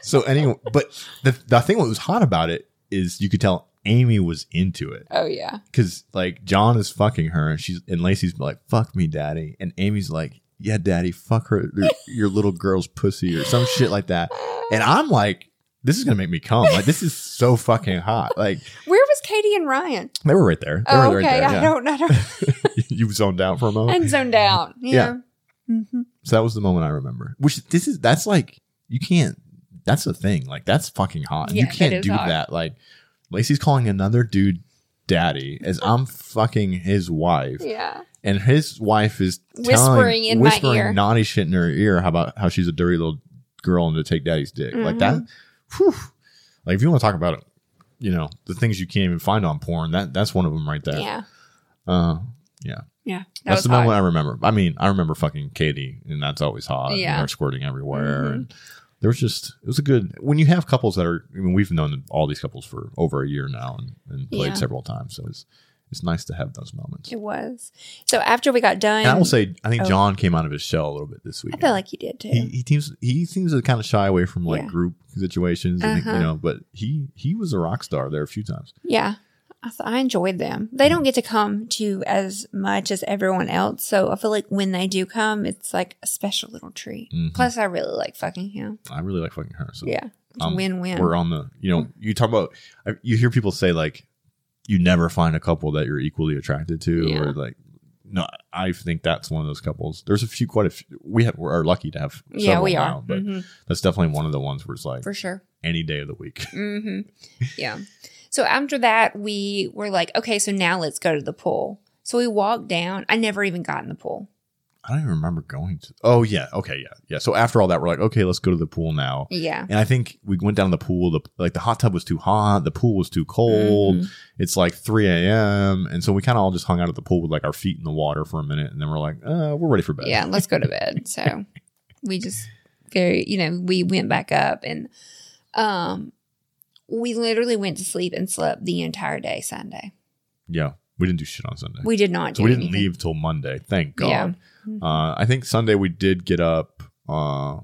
Speaker 1: so anyway, but the the thing that was hot about it is you could tell Amy was into it
Speaker 2: oh yeah.
Speaker 1: because like John is fucking her and she's and Lacy's like fuck me daddy and Amy's like yeah daddy fuck her your little girl's pussy or some shit like that and I'm like this is gonna make me come like this is so fucking hot like
Speaker 2: Where was Katie and Ryan?
Speaker 1: they were right there they
Speaker 2: Oh,
Speaker 1: were
Speaker 2: okay.
Speaker 1: right there
Speaker 2: I
Speaker 1: yeah.
Speaker 2: don't. I don't.
Speaker 1: you zoned out for a moment
Speaker 2: I'm zoned out. Yeah. Mhm.
Speaker 1: So that was the moment I remember. Which this is that's like you can't. That's the thing. Like that's fucking hot.
Speaker 2: Yeah,
Speaker 1: you can't do
Speaker 2: hot.
Speaker 1: that. Like Lacy's calling another dude daddy as I'm fucking his wife,
Speaker 2: Yeah.
Speaker 1: and his wife is
Speaker 2: Whispering
Speaker 1: telling,
Speaker 2: in my ear.
Speaker 1: naughty shit in her ear how about how she's a dirty little girl and to take daddy's dick like that.
Speaker 2: Mm-hmm.
Speaker 1: Whew. Like if you want to talk about it, you know the things you can't even find on porn. That that's one of them right there.
Speaker 2: Yeah.
Speaker 1: Uh, yeah.
Speaker 2: Yeah. That
Speaker 1: That's
Speaker 2: was
Speaker 1: the moment. I remember. I mean, I remember fucking Katie, and that's always hot.
Speaker 2: Yeah.
Speaker 1: and her squirting everywhere,
Speaker 2: Mhm.
Speaker 1: and there was just it was a good when you have couples that are. I mean, we've known all these couples for over a year now, and, and played
Speaker 2: Yeah.
Speaker 1: several times, so it's it's nice to have those moments.
Speaker 2: It was. So after we got done,
Speaker 1: And I will say, I think
Speaker 2: Oh.
Speaker 1: John came out of his shell a little bit this week.
Speaker 2: I feel like he did too.
Speaker 1: he he seems he seems to kind of shy away from like
Speaker 2: Yeah.
Speaker 1: group situations, and
Speaker 2: Uh-huh.
Speaker 1: you know, but he he was a rock star there a few times.
Speaker 2: yeah. I, th- I enjoyed them. They don't get to come to as much as everyone else. So I feel like when they do come, it's like a special little treat.
Speaker 1: Mhm.
Speaker 2: Plus, I really like fucking him.
Speaker 1: I really like fucking her. So
Speaker 2: Yeah.
Speaker 1: Um,
Speaker 2: win win.
Speaker 1: we're on the you know you talk about you hear people say like you never find a couple that you're equally attracted to
Speaker 2: Yeah.
Speaker 1: or like no i think that's one of those couples there's a few quite a few we have are lucky to have
Speaker 2: Yeah, we are.
Speaker 1: now, but
Speaker 2: Mhm.
Speaker 1: that's definitely one of the ones where it's like
Speaker 2: For sure.
Speaker 1: any day of the week
Speaker 2: hmm Yeah. So after that, we were like, okay, so now let's go to the pool. So we walked down. I never even got in the pool.
Speaker 1: I don't even remember going to oh yeah okay yeah yeah so after all that we're like okay let's go to the pool now
Speaker 2: Yeah.
Speaker 1: and i think we went down to the pool the like the hot tub was too hot the pool was too cold
Speaker 2: Mhm.
Speaker 1: it's like 3 a.m and so we kind of all just hung out at the pool with like our feet in the water for a minute and then we're like uh we're ready for bed
Speaker 2: Yeah. Let's go to bed. So we just very, you know, we went back up and um we literally went to sleep and slept the entire day Sunday.
Speaker 1: Yeah, we didn't do shit on Sunday.
Speaker 2: We did not do
Speaker 1: so we didn't
Speaker 2: anything.
Speaker 1: leave till Monday. Thank God.
Speaker 2: Yeah.
Speaker 1: Uh, I think Sunday we did get up. Uh,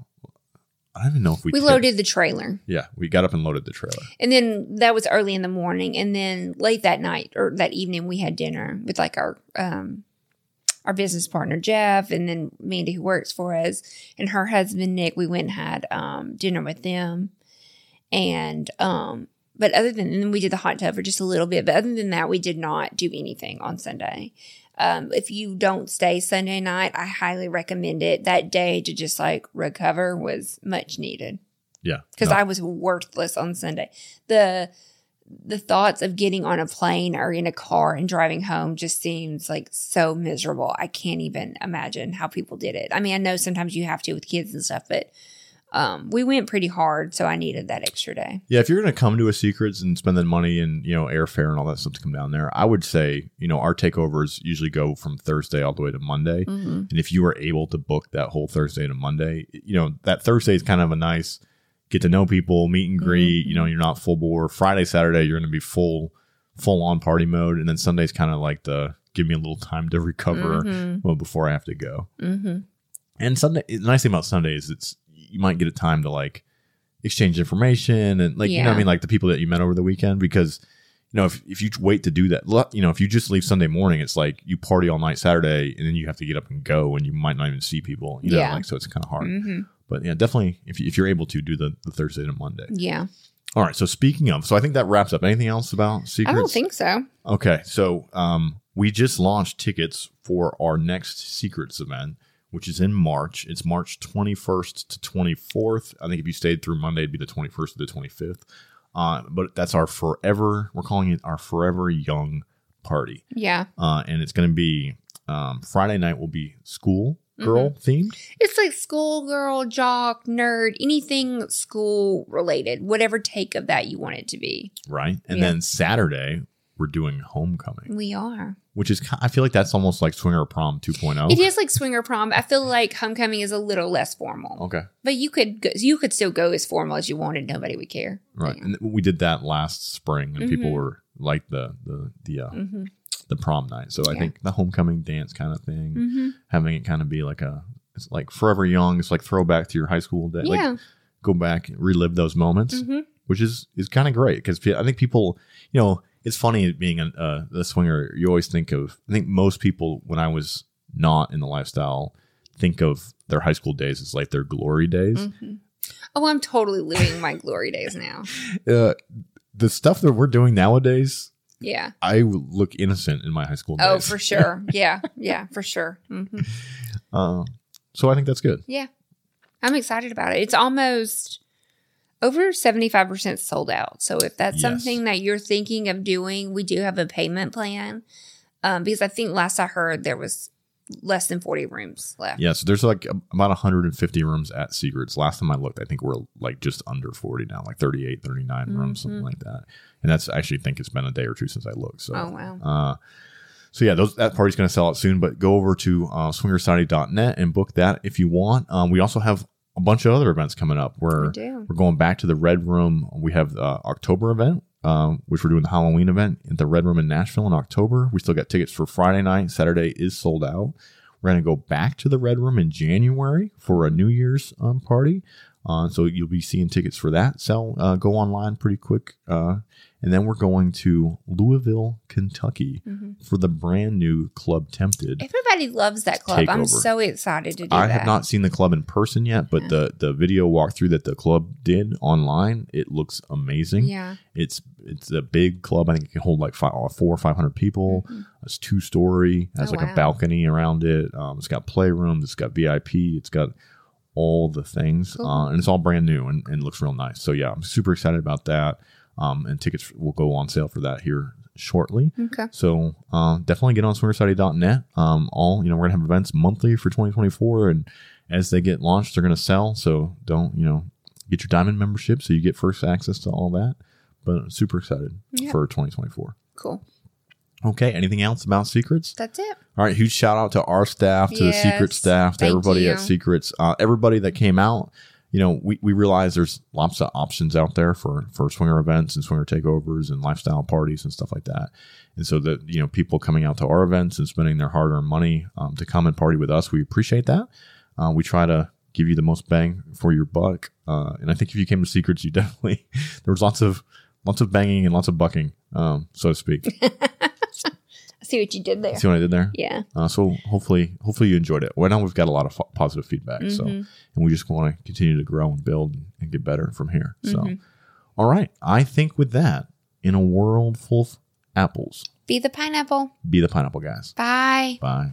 Speaker 1: I don't even know if we
Speaker 2: We
Speaker 1: did-
Speaker 2: loaded the trailer.
Speaker 1: Yeah, we got up and loaded the trailer.
Speaker 2: And then that was early in the morning. And then late that night or that evening, we had dinner with like our um, our business partner Jeff, and then Mandy who works for us, and her husband Nick. We went and had um, dinner with them, and um, but other than and then we did the hot tub for just a little bit. But other than that, we did not do anything on Sunday. Um, if you don't stay Sunday night, I highly recommend it. That day to just like recover was much needed
Speaker 1: Yeah,
Speaker 2: because
Speaker 1: No.
Speaker 2: I was worthless on Sunday. The the thoughts of getting on a plane or in a car and driving home just seems like so miserable. I can't even imagine how people did it. I mean, I know sometimes you have to with kids and stuff, but um, we went pretty hard, so I needed that extra day.
Speaker 1: Yeah, if you're going to come to a Secrets and spend the money and you know airfare and all that stuff to come down there, I would say you know our takeovers usually go from Thursday all the way to Monday, and if you are able to book that whole Thursday to Monday, you know that Thursday is kind of a nice get to know people, meet and greet. You know, you're not full bore. Friday, Saturday, you're going to be full full on party mode, and then Sunday's kind of like the give me a little time to recover well before I have to go.
Speaker 2: Mm-hmm.
Speaker 1: And Sunday, the nice thing about Sunday is it's you might get a time to like exchange information and like you know what I mean, like the people that you met over the weekend. Because you know if if you wait to do that, you know if you just leave Sunday morning, it's like you party all night Saturday and then you have to get up and go, and you might not even see people. You know,
Speaker 2: Yeah.
Speaker 1: like so it's kind of hard.
Speaker 2: Mm-hmm.
Speaker 1: But yeah, definitely if you, if you're able to do the the Thursday to Monday.
Speaker 2: Yeah,
Speaker 1: All right. So speaking of, so I think that wraps up. Anything else about secrets?
Speaker 2: I don't think so.
Speaker 1: Okay, so um, we just launched tickets for our next Secrets event, which is in March. It's March 21st to 24th. I think if you stayed through Monday, it'd be the 21st to the 25th. Uh, but that's our forever, we're calling it our Forever Young Party.
Speaker 2: Yeah,
Speaker 1: Uh, and it's going to be um, Friday night will be school girl themed.
Speaker 2: it's like school girl, jock, nerd, anything school related, whatever take of that you want it to be.
Speaker 1: Right. And
Speaker 2: Yeah.
Speaker 1: then Saturday, we're doing homecoming,
Speaker 2: We are.
Speaker 1: which is, I feel like that's almost like Swinger Prom 2.0.
Speaker 2: It is like swinger prom. I feel like homecoming is a little less formal,
Speaker 1: Okay.
Speaker 2: but you could go, you could still go as formal as you wanted. Nobody would care.
Speaker 1: Right. And we did that last spring and people
Speaker 2: Mhm.
Speaker 1: were like the the the uh,
Speaker 2: Mm-hmm.
Speaker 1: the prom night. So I
Speaker 2: Yeah.
Speaker 1: think the homecoming dance kind of thing,
Speaker 2: Mm-hmm.
Speaker 1: having it kind of be like a it's like forever young, it's like throwback to your high school day.
Speaker 2: Yeah.
Speaker 1: Like go back, and relive those moments,
Speaker 2: Mhm.
Speaker 1: which is is kind of great because I think people, you know, it's funny being a uh, the swinger. You always think of. I think most people when I was not in the lifestyle think of their high school days as like their glory days.
Speaker 2: Mm-hmm. Oh, I'm totally living my glory days now.
Speaker 1: Uh, the stuff that we're doing nowadays
Speaker 2: Yeah.
Speaker 1: I look innocent in my high school days.
Speaker 2: Oh, for sure. Yeah. Yeah, for sure. hmm
Speaker 1: Uh, so I think that's good.
Speaker 2: Yeah. I'm excited about it. It's almost over 75% sold out. So if that's
Speaker 1: Yes.
Speaker 2: something that you're thinking of doing, we do have a payment plan. Um, because I think last I heard there was less than 40 rooms left.
Speaker 1: Yeah, so there's like a- about 150 rooms at Secrets. Last time I looked, I think we're like just under 40 now, like 38, 39 rooms, something like that. And that's I actually think it's been a day or two since I looked. So,
Speaker 2: Oh, wow.
Speaker 1: uh, so yeah, those that party's going to sell out soon. But go over to uh, swingersociety.net and book that if you want. Um, we also have a bunch of other events coming up. Where
Speaker 2: We
Speaker 1: we're going back to the Red Room. We have the October event, um, which we're doing the Halloween event at the Red Room in Nashville in October. We still got tickets for Friday night. Saturday is sold out. We're going to go back to the Red Room in January for a New Year's um, party. Uh, so you'll be seeing tickets for that. Sell, uh, go online pretty quick. Uh, and then we're going to Louisville, Kentucky
Speaker 2: Mm-hmm.
Speaker 1: for the brand new Club Tempted.
Speaker 2: Everybody loves that club. I'm so excited to do
Speaker 1: I
Speaker 2: that.
Speaker 1: I have not seen the club in person yet, but the the video walkthrough that the club did online, it looks amazing.
Speaker 2: Yeah.
Speaker 1: It's it's a big club. I think it can hold like five, uh, four or five hundred people. It's two story. Has
Speaker 2: Mm-hmm. Oh,
Speaker 1: like
Speaker 2: wow.
Speaker 1: a balcony around it. Um, it's got playrooms. It's got VIP. It's got all the things,
Speaker 2: Cool.
Speaker 1: uh, and it's all brand new and, and looks real nice. So yeah, I'm super excited about that. Um, and tickets will go on sale for that here shortly.
Speaker 2: Okay.
Speaker 1: So uh, definitely get on swingersociety.net. Um, all you know, we're gonna have events monthly for 2024, and as they get launched, they're gonna sell. So don't you know, get your diamond membership so you get first access to all that. But super excited
Speaker 2: Yeah.
Speaker 1: for 2024.
Speaker 2: Cool.
Speaker 1: Okay, anything else about secrets?
Speaker 2: That's it.
Speaker 1: All right, huge shout out to our staff, to the Secret staff, to
Speaker 2: thank
Speaker 1: everybody at. Secrets, uh, everybody that came out you know, we, we realize there's lots of options out there for, for swinger events and swinger takeovers and lifestyle parties and stuff like that. And so that, you know, people coming out to our events and spending their hard earned money um, to come and party with us, we appreciate that. Uh, we try to give you the most bang for your buck. Uh, and I think if you came to Secrets, you definitely, there was lots of, lots of banging and lots of bucking, um, so to speak.
Speaker 2: See what you did there.
Speaker 1: See what I did there?
Speaker 2: Yeah.
Speaker 1: Uh, so hopefully, hopefully you enjoyed it. Right now we've got a lot of f- positive feedback. So, and we just want to continue to grow and build and get better from here. So, all right. I think with that, in a world full of apples,
Speaker 2: Be the pineapple.
Speaker 1: be the pineapple guys.
Speaker 2: Bye.
Speaker 1: Bye.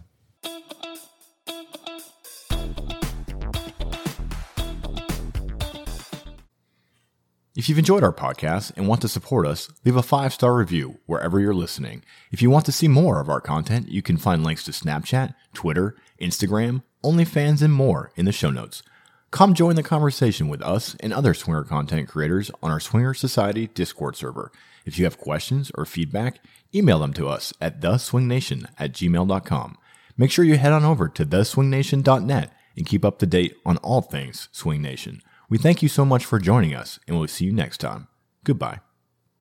Speaker 1: If you've enjoyed our podcast and want to support us, leave a five star review wherever you're listening. If you want to see more of our content, you can find links to Snapchat, Twitter, Instagram, OnlyFans, and more in the show notes. Come join the conversation with us and other swinger content creators on our Swinger Society Discord server. If you have questions or feedback, email them to us at theswingnation at gmail.com. Make sure you head on over to theswingnation.net and keep up to date on all things Swing Nation. We thank you so much for joining us, and we'll see you next time. Goodbye.